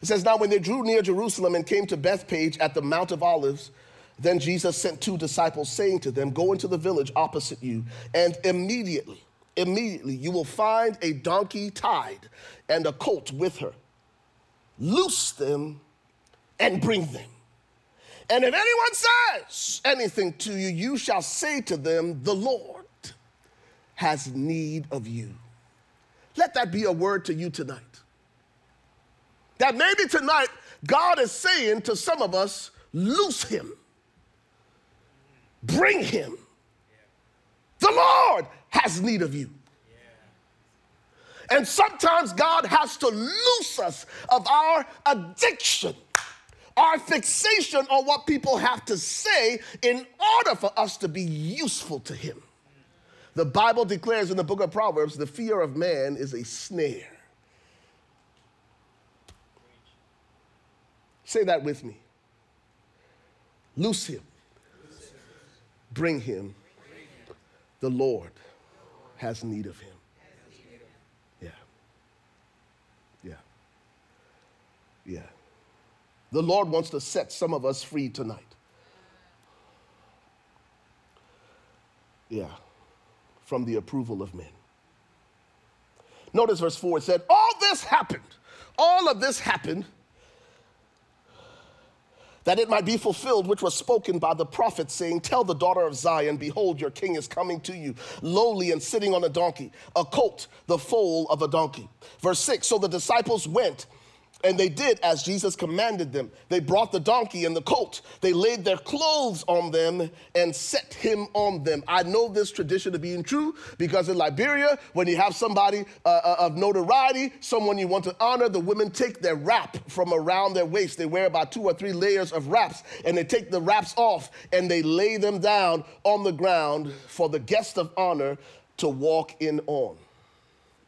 It says, Now when they drew near Jerusalem and came to Bethpage at the Mount of Olives, then Jesus sent two disciples, saying to them, Go into the village opposite you, and immediately immediately you will find a donkey tied and a colt with her. Loose them and bring them. And if anyone says anything to you, you shall say to them, The Lord has need of you. Let that be a word to you tonight. That maybe tonight God is saying to some of us, Loose him, bring him. The Lord has need of you. And sometimes God has to loose us of our addiction, our fixation on what people have to say in order for us to be useful to Him. The Bible declares in the book of Proverbs the fear of man is a snare. Say that with me. Loose him. Bring him. The Lord has need of him. Yeah. Yeah. Yeah. The Lord wants to set some of us free tonight. Yeah. From the approval of men. Notice verse 4 it said, All this happened. All of this happened that it might be fulfilled, which was spoken by the prophet, saying, Tell the daughter of Zion, behold, your king is coming to you, lowly and sitting on a donkey, a colt, the foal of a donkey. Verse 6 So the disciples went and they did as Jesus commanded them. They brought the donkey and the colt. They laid their clothes on them and set him on them. I know this tradition to being true because in Liberia, when you have somebody uh, uh, of notoriety, someone you want to honor, the women take their wrap from around their waist. They wear about two or three layers of wraps and they take the wraps off and they lay them down on the ground for the guest of honor to walk in on.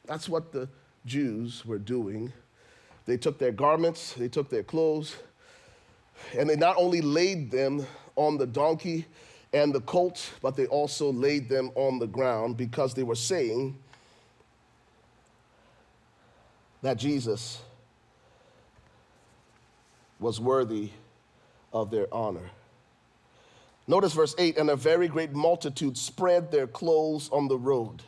That's what the Jews were doing they took their garments, they took their clothes, and they not only laid them on the donkey and the colt, but they also laid them on the ground because they were saying that Jesus was worthy of their honor. Notice verse 8 and a very great multitude spread their clothes on the road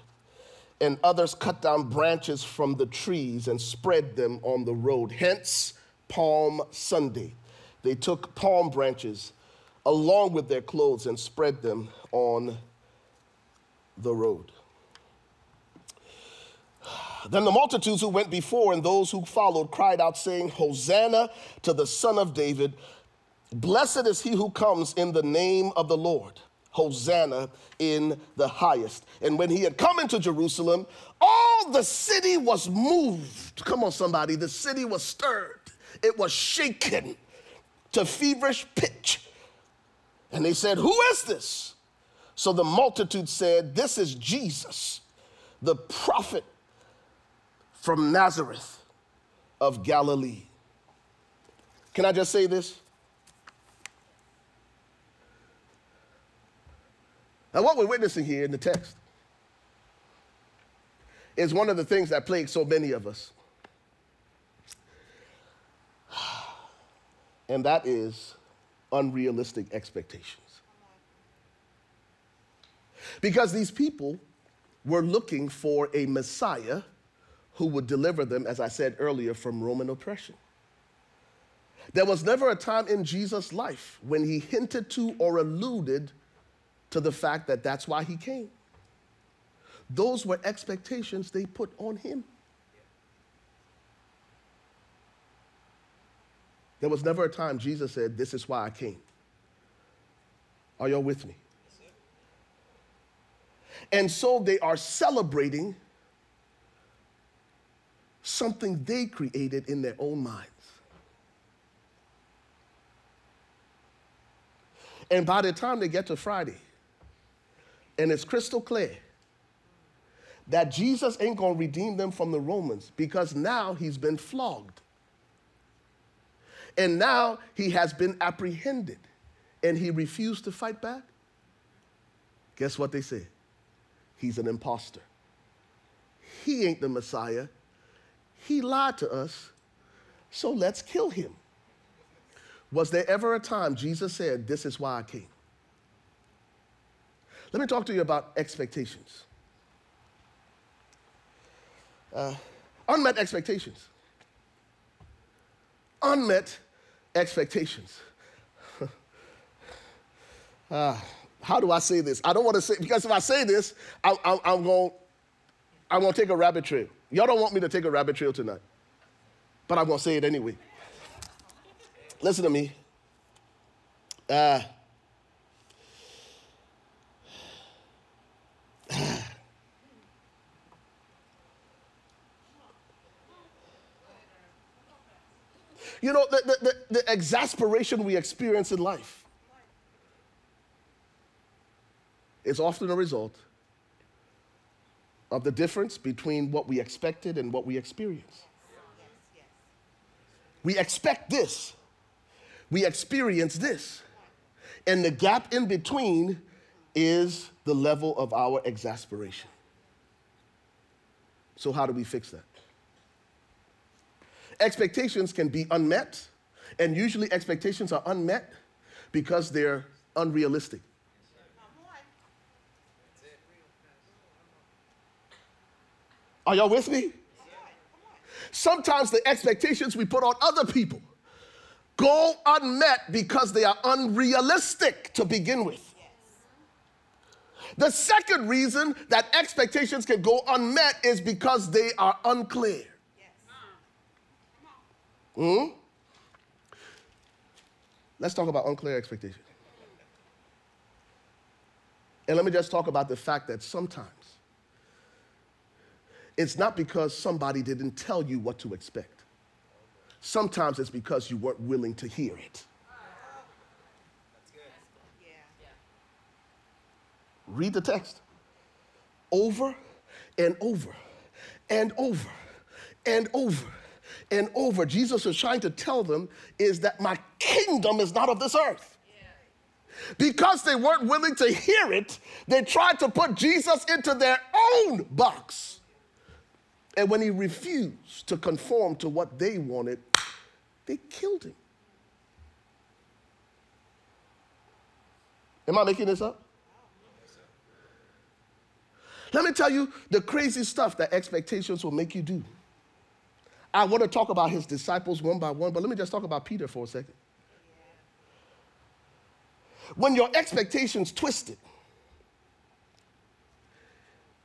and others cut down branches from the trees and spread them on the road. Hence, Palm Sunday. They took palm branches along with their clothes and spread them on the road. Then the multitudes who went before and those who followed cried out, saying, Hosanna to the Son of David. Blessed is he who comes in the name of the Lord. Hosanna in the highest. And when he had come into Jerusalem, all the city was moved. Come on, somebody. The city was stirred, it was shaken to feverish pitch. And they said, Who is this? So the multitude said, This is Jesus, the prophet from Nazareth of Galilee. Can I just say this? Now, what we're witnessing here in the text is one of the things that plague so many of us. And that is unrealistic expectations. Because these people were looking for a Messiah who would deliver them, as I said earlier, from Roman oppression. There was never a time in Jesus' life when he hinted to or alluded to the fact that that's why he came. Those were expectations they put on him. There was never a time Jesus said, This is why I came. Are y'all with me? And so they are celebrating something they created in their own minds. And by the time they get to Friday, and it's crystal clear that Jesus ain't gonna redeem them from the Romans because now he's been flogged. And now he has been apprehended and he refused to fight back. Guess what they said? He's an impostor. He ain't the Messiah. He lied to us, so let's kill him. Was there ever a time Jesus said, This is why I came? Let me talk to you about expectations. Uh, unmet expectations. Unmet expectations. uh, how do I say this? I don't want to say, because if I say this, I, I, I'm going I'm going to take a rabbit trail. Y'all don't want me to take a rabbit trail tonight, but I'm going to say it anyway. Listen to me. Uh, you know, the, the, the, the exasperation we experience in life is often a result of the difference between what we expected and what we experience. We expect this, we experience this, and the gap in between is the level of our exasperation. So, how do we fix that? Expectations can be unmet, and usually expectations are unmet because they're unrealistic. Are y'all with me? Sometimes the expectations we put on other people go unmet because they are unrealistic to begin with. The second reason that expectations can go unmet is because they are unclear. Hmm? Let's talk about unclear expectations. And let me just talk about the fact that sometimes it's not because somebody didn't tell you what to expect. Sometimes it's because you weren't willing to hear it. Read the text over and over and over and over and over. Jesus is trying to tell them is that my kingdom is not of this earth. Because they weren't willing to hear it, they tried to put Jesus into their own box. And when he refused to conform to what they wanted, they killed him. Am I making this up? Let me tell you the crazy stuff that expectations will make you do. I want to talk about his disciples one by one, but let me just talk about Peter for a second. When your expectations twisted,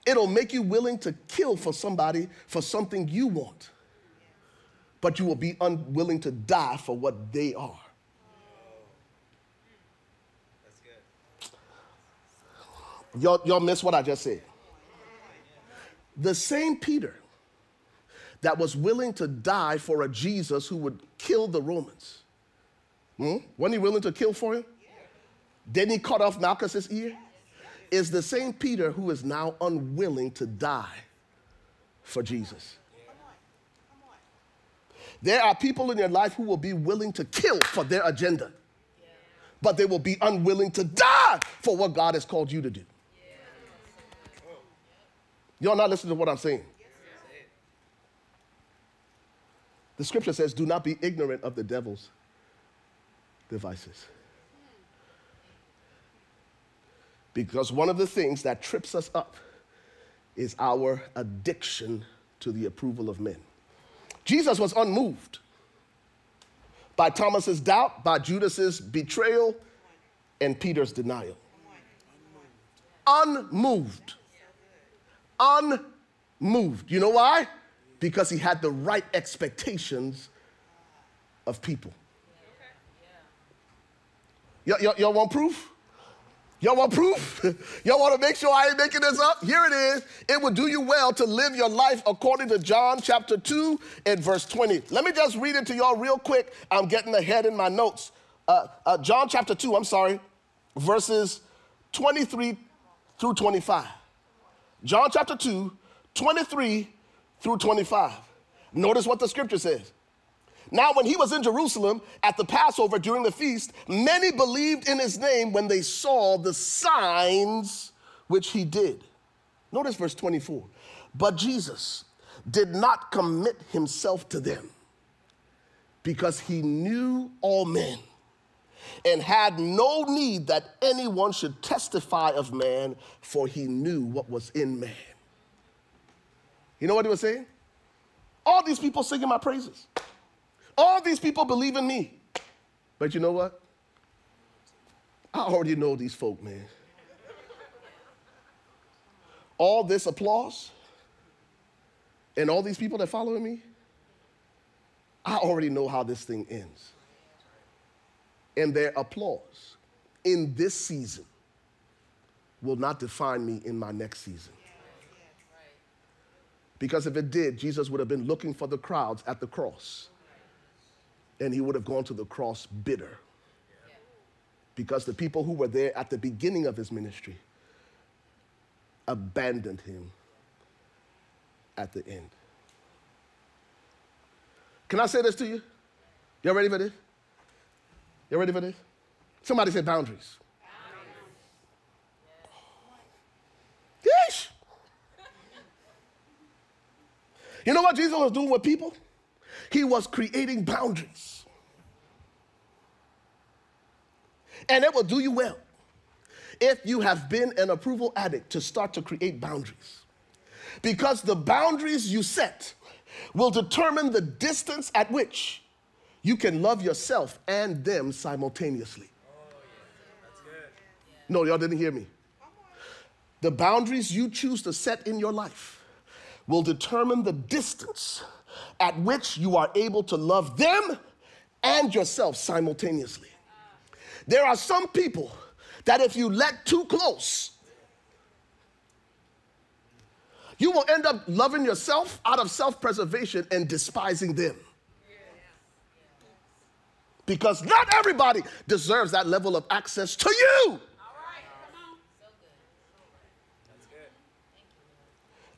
it'll make you willing to kill for somebody for something you want, but you will be unwilling to die for what they are. Y'all, y'all miss what I just said. The same Peter that was willing to die for a Jesus who would kill the Romans. Hmm? Wasn't he willing to kill for him? Didn't he cut off Malchus's ear? Is the same Peter who is now unwilling to die for Jesus. There are people in your life who will be willing to kill for their agenda, but they will be unwilling to die for what God has called you to do. Y'all not listening to what I'm saying? The scripture says, do not be ignorant of the devil's devices. Because one of the things that trips us up is our addiction to the approval of men. Jesus was unmoved by Thomas's doubt, by Judas's betrayal, and Peter's denial. Unmoved. Unmoved. You know why? Because he had the right expectations of people. Y'all, y'all, y'all want proof? Y'all want proof? Y'all want to make sure I ain't making this up? Here it is. It would do you well to live your life according to John chapter 2 and verse 20. Let me just read it to y'all real quick. I'm getting ahead in my notes. Uh, uh, John chapter 2, I'm sorry, verses 23 through 25. John chapter 2, 23 through 25. Notice what the scripture says. Now, when he was in Jerusalem at the Passover during the feast, many believed in his name when they saw the signs which he did. Notice verse 24. But Jesus did not commit himself to them because he knew all men and had no need that anyone should testify of man, for he knew what was in man. You know what he was saying? All these people singing my praises. All these people believe in me. But you know what? I already know these folk, man. All this applause and all these people that following me, I already know how this thing ends. And their applause in this season will not define me in my next season. Because if it did, Jesus would have been looking for the crowds at the cross and he would have gone to the cross bitter. Because the people who were there at the beginning of his ministry abandoned him at the end. Can I say this to you? Y'all ready for this? Y'all ready for this? Somebody said boundaries. You know what Jesus was doing with people? He was creating boundaries. And it will do you well if you have been an approval addict to start to create boundaries. Because the boundaries you set will determine the distance at which you can love yourself and them simultaneously. No, y'all didn't hear me. The boundaries you choose to set in your life will determine the distance at which you are able to love them and yourself simultaneously. There are some people that if you let too close, you will end up loving yourself out of self preservation and despising them. Because not everybody deserves that level of access to you.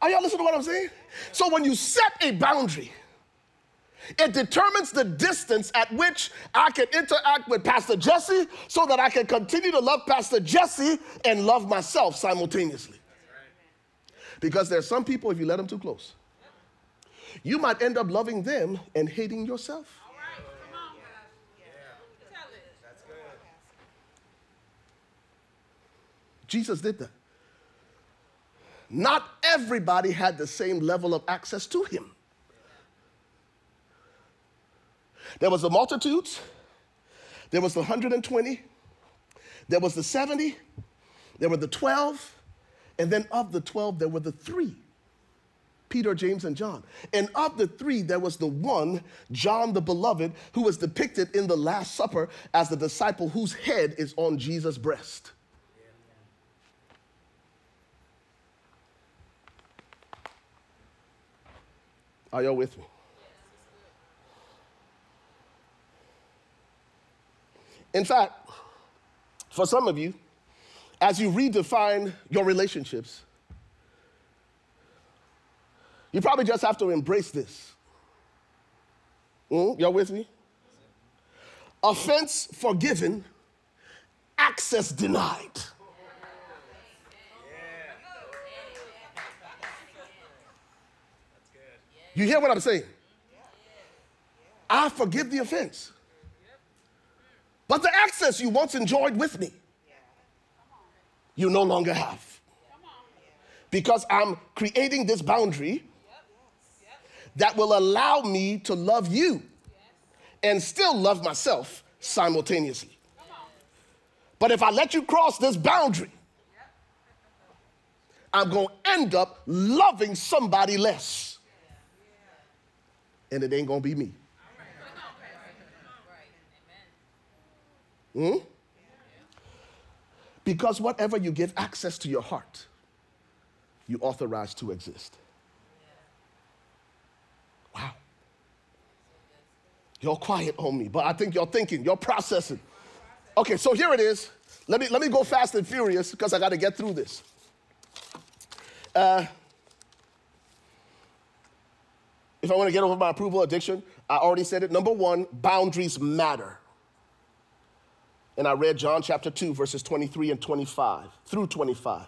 Are y'all listening to what I'm saying? So when you set a boundary, it determines the distance at which I can interact with Pastor Jesse so that I can continue to love Pastor Jesse and love myself simultaneously. Because there's some people, if you let them too close, you might end up loving them and hating yourself. Jesus did that. Not everybody had the same level of access to him. There was the multitudes, there was the 120, there was the 70, there were the 12, and then of the 12, there were the three Peter, James, and John. And of the three, there was the one, John the beloved, who was depicted in the Last Supper as the disciple whose head is on Jesus' breast. Are y'all with me? In fact, for some of you, as you redefine your relationships, you probably just have to embrace this. Mm, y'all with me? Offense forgiven, access denied. You hear what I'm saying? I forgive the offense. But the access you once enjoyed with me, you no longer have. Because I'm creating this boundary that will allow me to love you and still love myself simultaneously. But if I let you cross this boundary, I'm going to end up loving somebody less. And it ain't going to be me. Hmm? Because whatever you give access to your heart, you authorize to exist. Wow. You're quiet on me, but I think you're thinking, you're processing. Okay, so here it is. Let me, let me go fast and furious because I got to get through this. Uh, if I want to get over my approval addiction, I already said it. Number one, boundaries matter. And I read John chapter 2, verses 23 and 25 through 25.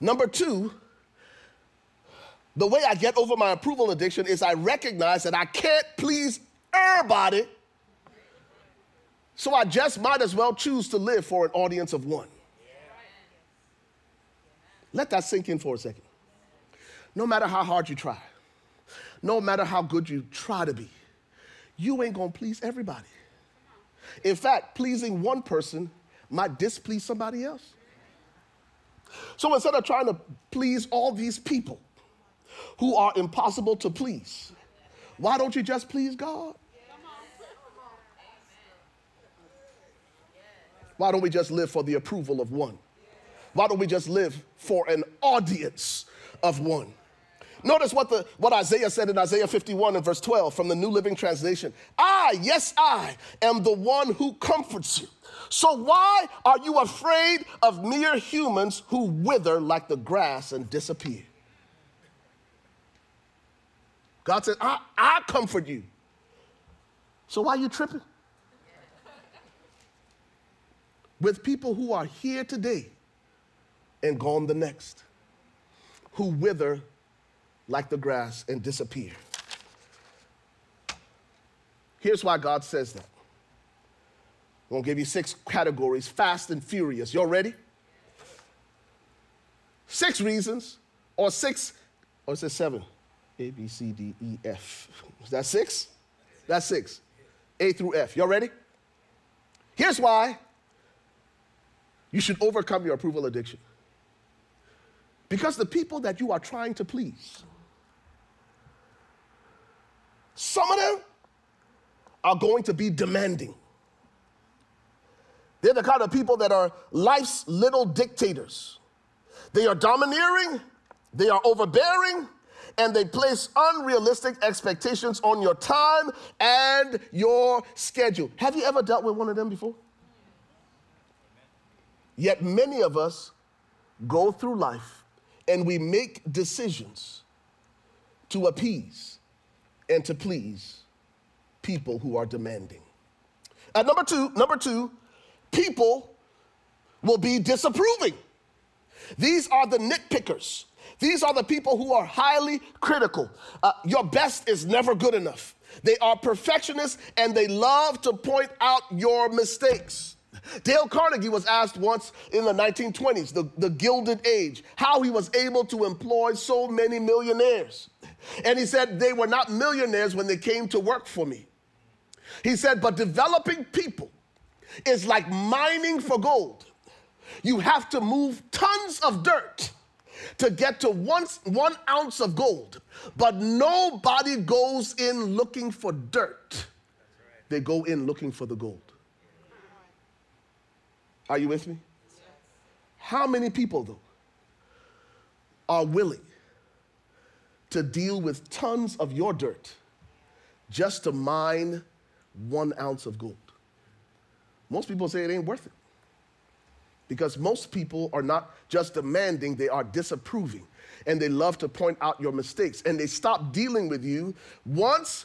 Number two, the way I get over my approval addiction is I recognize that I can't please everybody. So I just might as well choose to live for an audience of one. Let that sink in for a second. No matter how hard you try, no matter how good you try to be, you ain't gonna please everybody. In fact, pleasing one person might displease somebody else. So instead of trying to please all these people who are impossible to please, why don't you just please God? Why don't we just live for the approval of one? Why don't we just live for an audience of one? Notice what, the, what Isaiah said in Isaiah 51 and verse 12 from the New Living Translation. I, yes, I am the one who comforts you. So why are you afraid of mere humans who wither like the grass and disappear? God said, I, I comfort you. So why are you tripping? With people who are here today and gone the next, who wither like the grass and disappear. Here's why God says that. I'm gonna give you six categories, fast and furious. Y'all ready? Six reasons, or six, or is it seven? A, B, C, D, E, F. Is that six? That's six. A through F. Y'all ready? Here's why you should overcome your approval addiction. Because the people that you are trying to please, some of them are going to be demanding. They're the kind of people that are life's little dictators. They are domineering, they are overbearing, and they place unrealistic expectations on your time and your schedule. Have you ever dealt with one of them before? Yet many of us go through life and we make decisions to appease and to please people who are demanding. At number two, number two, people will be disapproving. These are the nitpickers. These are the people who are highly critical. Uh, your best is never good enough. They are perfectionists and they love to point out your mistakes. Dale Carnegie was asked once in the 1920s, the, the Gilded Age, how he was able to employ so many millionaires. And he said, They were not millionaires when they came to work for me. He said, But developing people is like mining for gold. You have to move tons of dirt to get to one, one ounce of gold. But nobody goes in looking for dirt, they go in looking for the gold. Are you with me? How many people, though, are willing to deal with tons of your dirt just to mine one ounce of gold? Most people say it ain't worth it. Because most people are not just demanding, they are disapproving. And they love to point out your mistakes. And they stop dealing with you once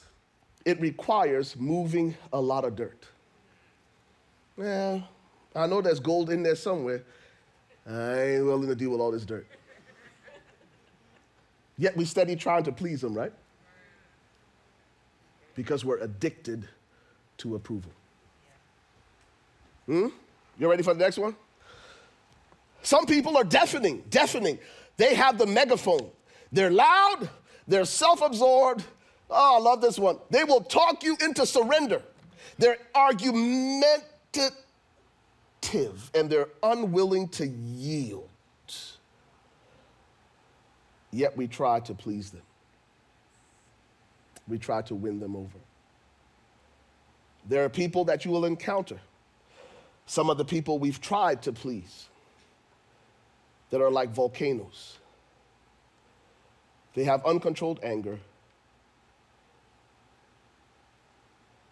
it requires moving a lot of dirt. Well, I know there's gold in there somewhere. I ain't willing to deal with all this dirt. Yet we steady trying to please them, right? Because we're addicted to approval. Hmm? You ready for the next one? Some people are deafening, deafening. They have the megaphone. They're loud, they're self absorbed. Oh, I love this one. They will talk you into surrender. They're argumentative and they're unwilling to yield. Yet we try to please them, we try to win them over. There are people that you will encounter, some of the people we've tried to please, that are like volcanoes. They have uncontrolled anger,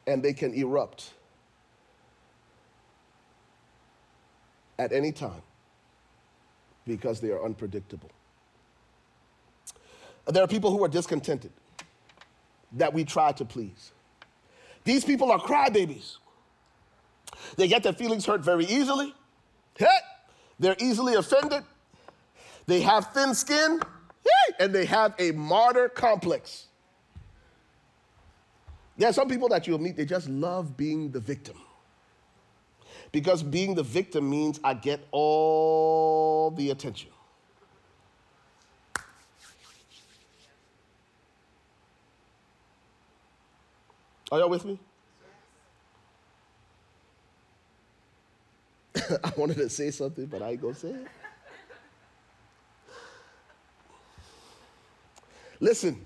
and they can erupt at any time because they are unpredictable. There are people who are discontented that we try to please. These people are crybabies. They get their feelings hurt very easily. Hey, they're easily offended. They have thin skin, and they have a martyr complex. There are some people that you'll meet, they just love being the victim. Because being the victim means I get all the attention. Are y'all with me? I wanted to say something, but I ain't gonna say it. Listen,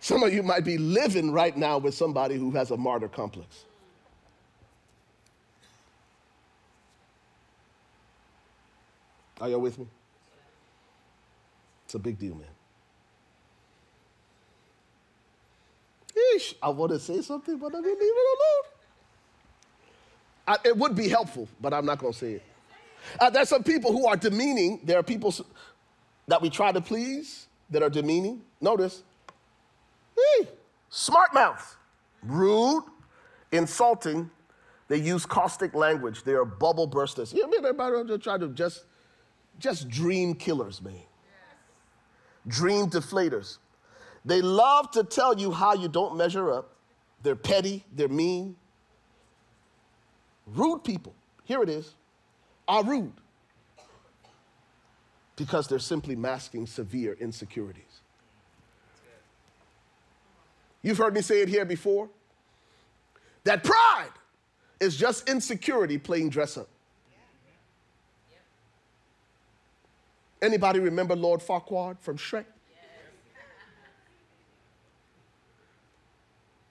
some of you might be living right now with somebody who has a martyr complex. Are y'all with me? It's a big deal, man. Eesh, I want to say something, but I'm going to leave it alone. I, it would be helpful, but I'm not going to say it. Uh, there's some people who are demeaning. There are people that we try to please that are demeaning. Notice, hey, smart mouth, rude, insulting. They use caustic language. They are bubble bursters. You know, everybody try to just, just dream killers, man. Dream deflators. They love to tell you how you don't measure up. They're petty, they're mean. Rude people, here it is, are rude because they're simply masking severe insecurities. You've heard me say it here before that pride is just insecurity playing dress up. Anybody remember Lord Farquaad from Shrek?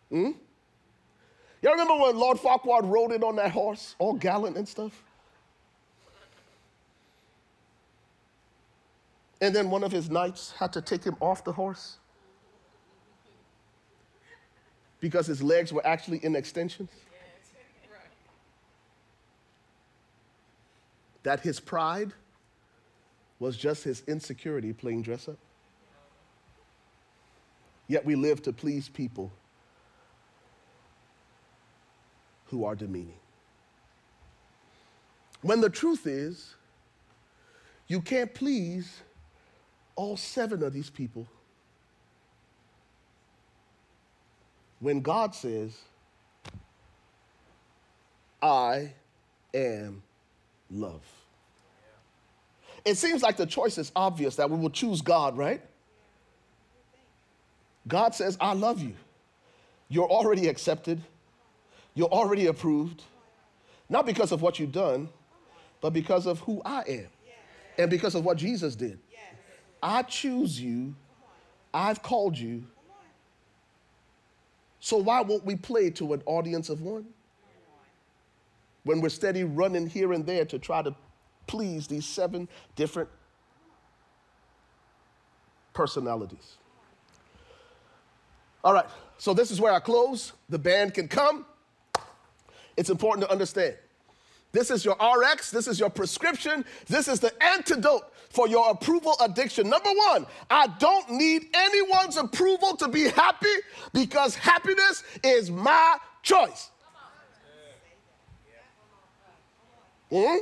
Hmm? Y'all remember when Lord Farquaad rode in on that horse, all gallant and stuff? And then one of his knights had to take him off the horse because his legs were actually in extensions. That his pride was just his insecurity playing dress up. Yet we live to please people who are demeaning. When the truth is, you can't please all seven of these people when God says, I am love. It seems like the choice is obvious that we will choose God, right? God says, I love you. You're already accepted. You're already approved, not because of what you've done, but because of who I am and because of what Jesus did. I choose you, I've called you. So why won't we play to an audience of one? When we're steady running here and there to try to please these seven different personalities. All right, so this is where I close. The band can come it's important to understand. This is your RX, this is your prescription, this is the antidote for your approval addiction. Number one, I don't need anyone's approval to be happy because happiness is my choice. hmm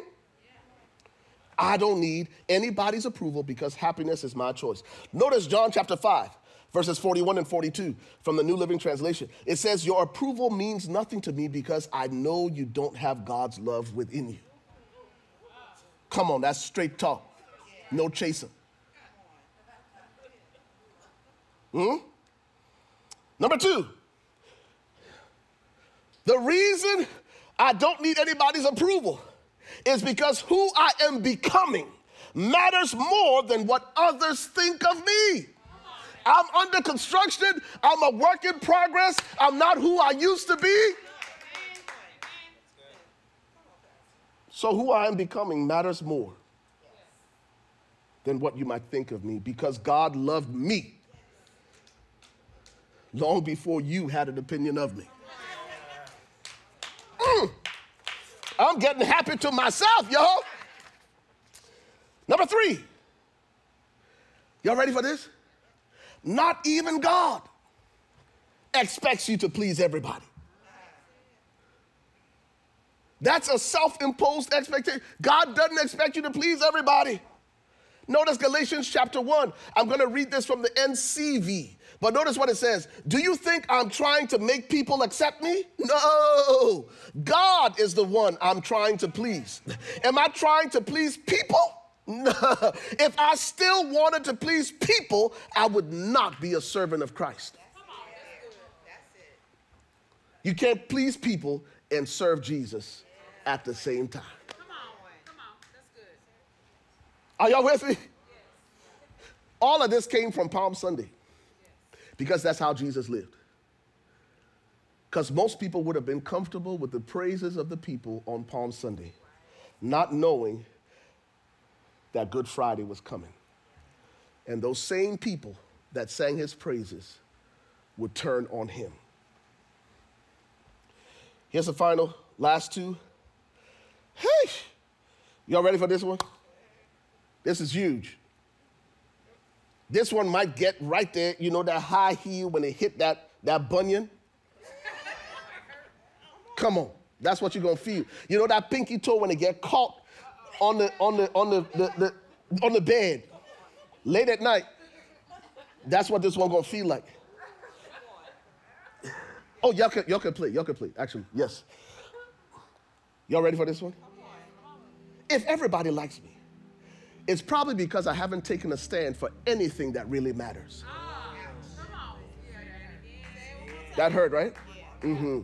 I don't need anybody's approval because happiness is my choice. Notice John chapter 5, verses 41 and 42 from the New Living Translation. It says, Your approval means nothing to me because I know you don't have God's love within you. Come on, that's straight talk. No chaser. Hmm? Number two, the reason I don't need anybody's approval is because who I am becoming matters more than what others think of me. I'm under construction. I'm a work in progress. I'm not who I used to be. So, who I am becoming matters more than what you might think of me because God loved me long before you had an opinion of me. Mm. I'm getting happy to myself, y'all. Number three. Y'all ready for this? Not even God expects you to please everybody. That's a self imposed expectation. God doesn't expect you to please everybody. Notice Galatians chapter 1. I'm going to read this from the NCV. But notice what it says. Do you think I'm trying to make people accept me? No. God is the one I'm trying to please. Am I trying to please people? No. If I still wanted to please people, I would not be a servant of Christ. You can't please people and serve Jesus at the same time. Come on, boy. Come on. That's good. Are y'all with me? All of this came from Palm Sunday because that's how Jesus lived. Because most people would have been comfortable with the praises of the people on Palm Sunday, not knowing that Good Friday was coming. And those same people that sang his praises would turn on him. Here's the final, last two. Hey, y'all ready for this one? This is huge. This one might get right there, you know, that high heel when it hit that, that bunion. Come on, that's what you're gonna feel. You know that pinky toe when it get caught on the on the on the, the, the on the bed late at night. That's what this one gonna feel like. Oh, y'all can y'all can play. Y'all can play. Actually, yes. Y'all ready for this one? If everybody likes me, it's probably because I haven't taken a stand for anything that really matters. That hurt, right? Mm-hmm.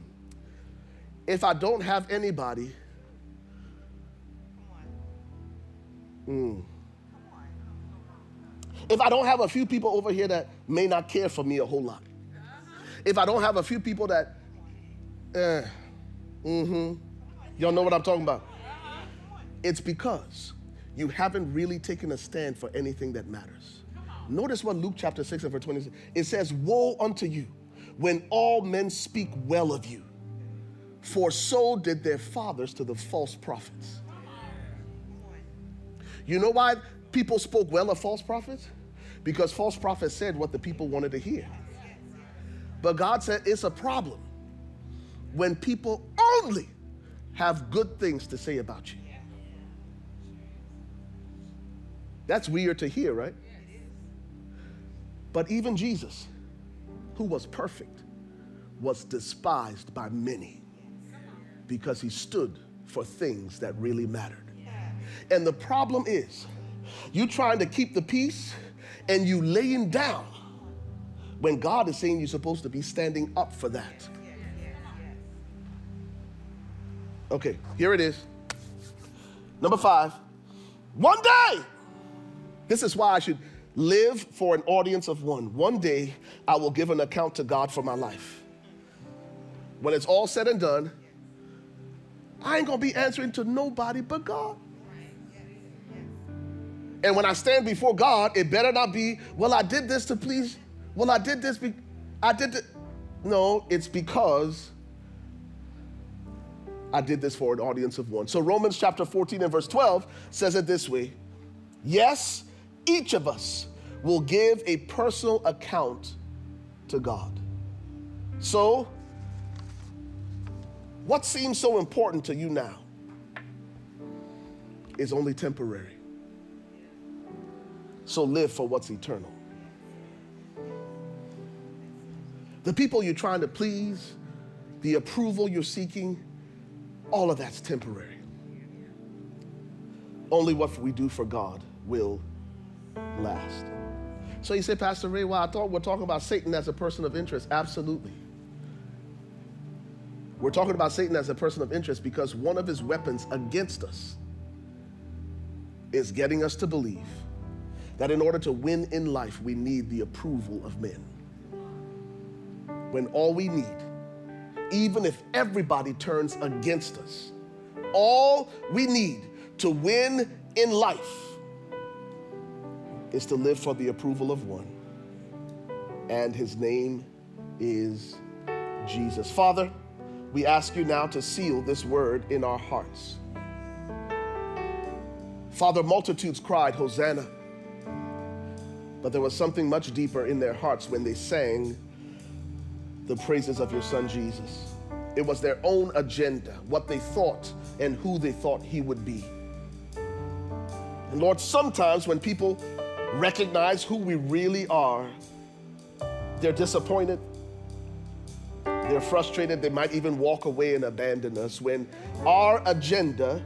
If I don't have anybody, mm, if I don't have a few people over here that may not care for me a whole lot, if I don't have a few people that, eh, mm-hmm, y'all know what I'm talking about. It's because you haven't really taken a stand for anything that matters. Notice what Luke chapter 6 and verse 26, it says, Woe unto you when all men speak well of you, for so did their fathers to the false prophets. You know why people spoke well of false prophets? Because false prophets said what the people wanted to hear. But God said it's a problem when people only have good things to say about you. That's weird to hear, right? But even Jesus, who was perfect, was despised by many because he stood for things that really mattered. And the problem is, you trying to keep the peace and you laying down when God is saying you're supposed to be standing up for that. Okay, here it is. Number five. One day, this is why I should live for an audience of one. One day, I will give an account to God for my life. When it's all said and done, I ain't gonna be answering to nobody but God. And when I stand before God, it better not be, well, I did this to please, well, I did this, be- I did. No, it's because I did this for an audience of one. So Romans chapter 14 and verse 12 says it this way Yes, each of us will give a personal account to God. So, what seems so important to you now is only temporary. So, live for what's eternal. the people you're trying to please, the approval you're seeking, all of that's temporary. Only what we do for God will last. So you say, Pastor Ray, well, I thought we're talking about Satan as a person of interest. Absolutely. We're talking about Satan as a person of interest because one of his weapons against us is getting us to believe that in order to win in life, we need the approval of men. When all we need, even if everybody turns against us, all we need to win in life is to live for the approval of one. And his name is Jesus. Father, we ask you now to seal this word in our hearts. Father, multitudes cried, Hosanna. But there was something much deeper in their hearts when they sang the praises of your son Jesus. It was their own agenda, what they thought and who they thought he would be. And Lord, sometimes when people recognize who we really are, they're disappointed, they're frustrated, they might even walk away and abandon us when our agenda,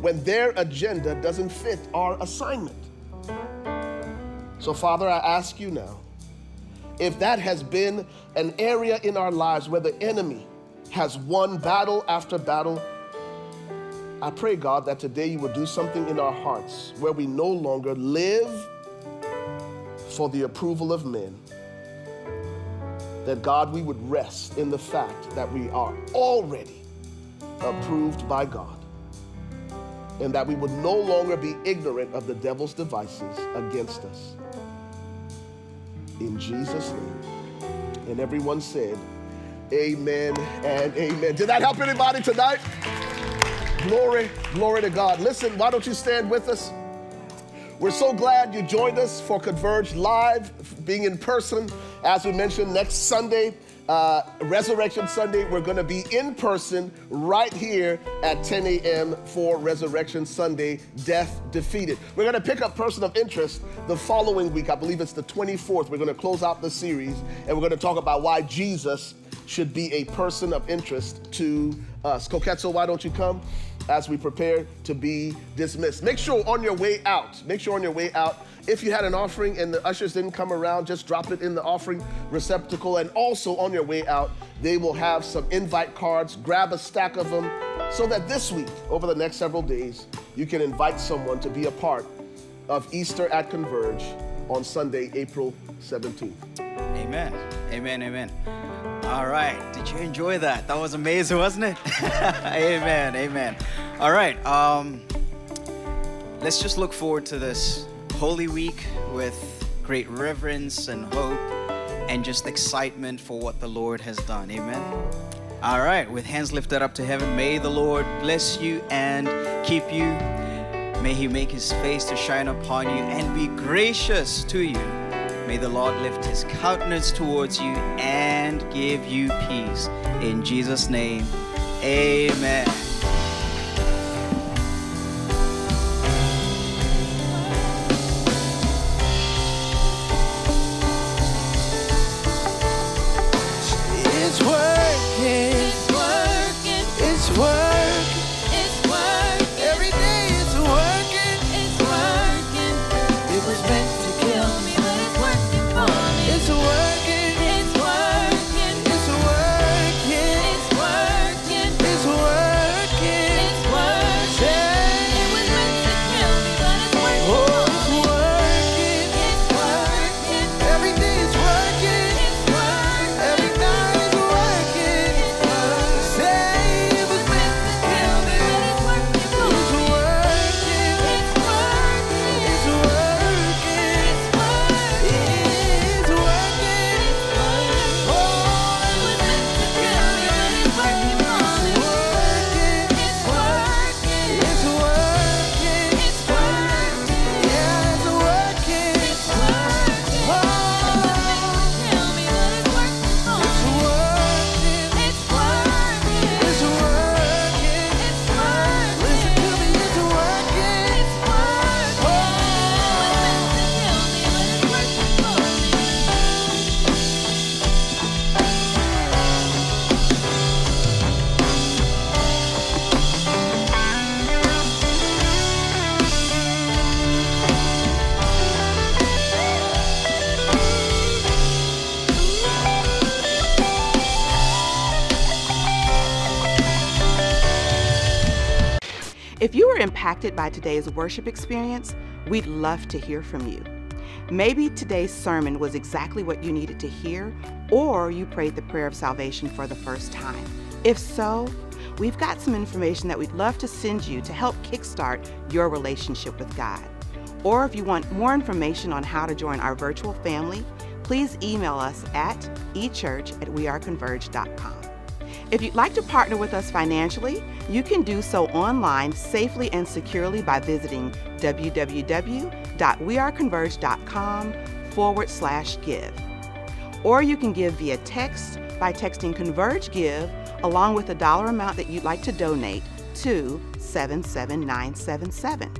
when their agenda doesn't fit our assignment. So, Father, I ask you now if that has been an area in our lives where the enemy has won battle after battle, I pray, God, that today you will do something in our hearts where we no longer live for the approval of men. That, God, we would rest in the fact that we are already approved by God. And that we would no longer be ignorant of the devil's devices against us in Jesus' name. And everyone said, Amen and amen. Did that help anybody tonight? Glory, glory to God. Listen, why don't you stand with us? We're so glad you joined us for Converge Live, being in person. As we mentioned, next Sunday, uh, Resurrection Sunday, we're going to be in person right here at 10 a.m. for Resurrection Sunday, Death Defeated. We're going to pick up Person of Interest the following week. I believe it's the 24th. We're going to close out the series and we're going to talk about why Jesus should be a person of interest to us. Koketso, why don't you come as we prepare to be dismissed? Make sure on your way out, make sure on your way out, if you had an offering and the ushers didn't come around, just drop it in the offering receptacle. And also on your way out, they will have some invite cards. Grab a stack of them so that this week, over the next several days, you can invite someone to be a part of Easter at Converge on Sunday, April 17th. Amen. Amen. Amen. All right. Did you enjoy that? That was amazing, wasn't it? amen. Amen. All right. Um, let's just look forward to this Holy Week with great reverence and hope and just excitement for what the Lord has done. Amen. All right. With hands lifted up to heaven, may the Lord bless you and keep you. May he make his face to shine upon you and be gracious to you. May the Lord lift his countenance towards you and give you peace. In Jesus' name, amen. Impacted by today's worship experience, we'd love to hear from you. Maybe today's sermon was exactly what you needed to hear, or you prayed the prayer of salvation for the first time. If so, we've got some information that we'd love to send you to help kickstart your relationship with God. Or if you want more information on how to join our virtual family, please email us at echurch at weareconverge.com. If you'd like to partner with us financially, you can do so online safely and securely by visiting www.weareconverge.com forward slash give. Or you can give via text by texting Converge Give along with the dollar amount that you'd like to donate to 77977.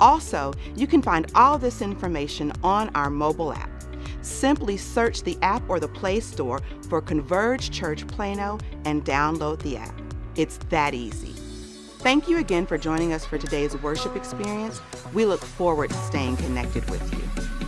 Also, you can find all this information on our mobile app. Simply search the app or the Play Store for Converge Church Plano and download the app. It's that easy. Thank you again for joining us for today's worship experience. We look forward to staying connected with you.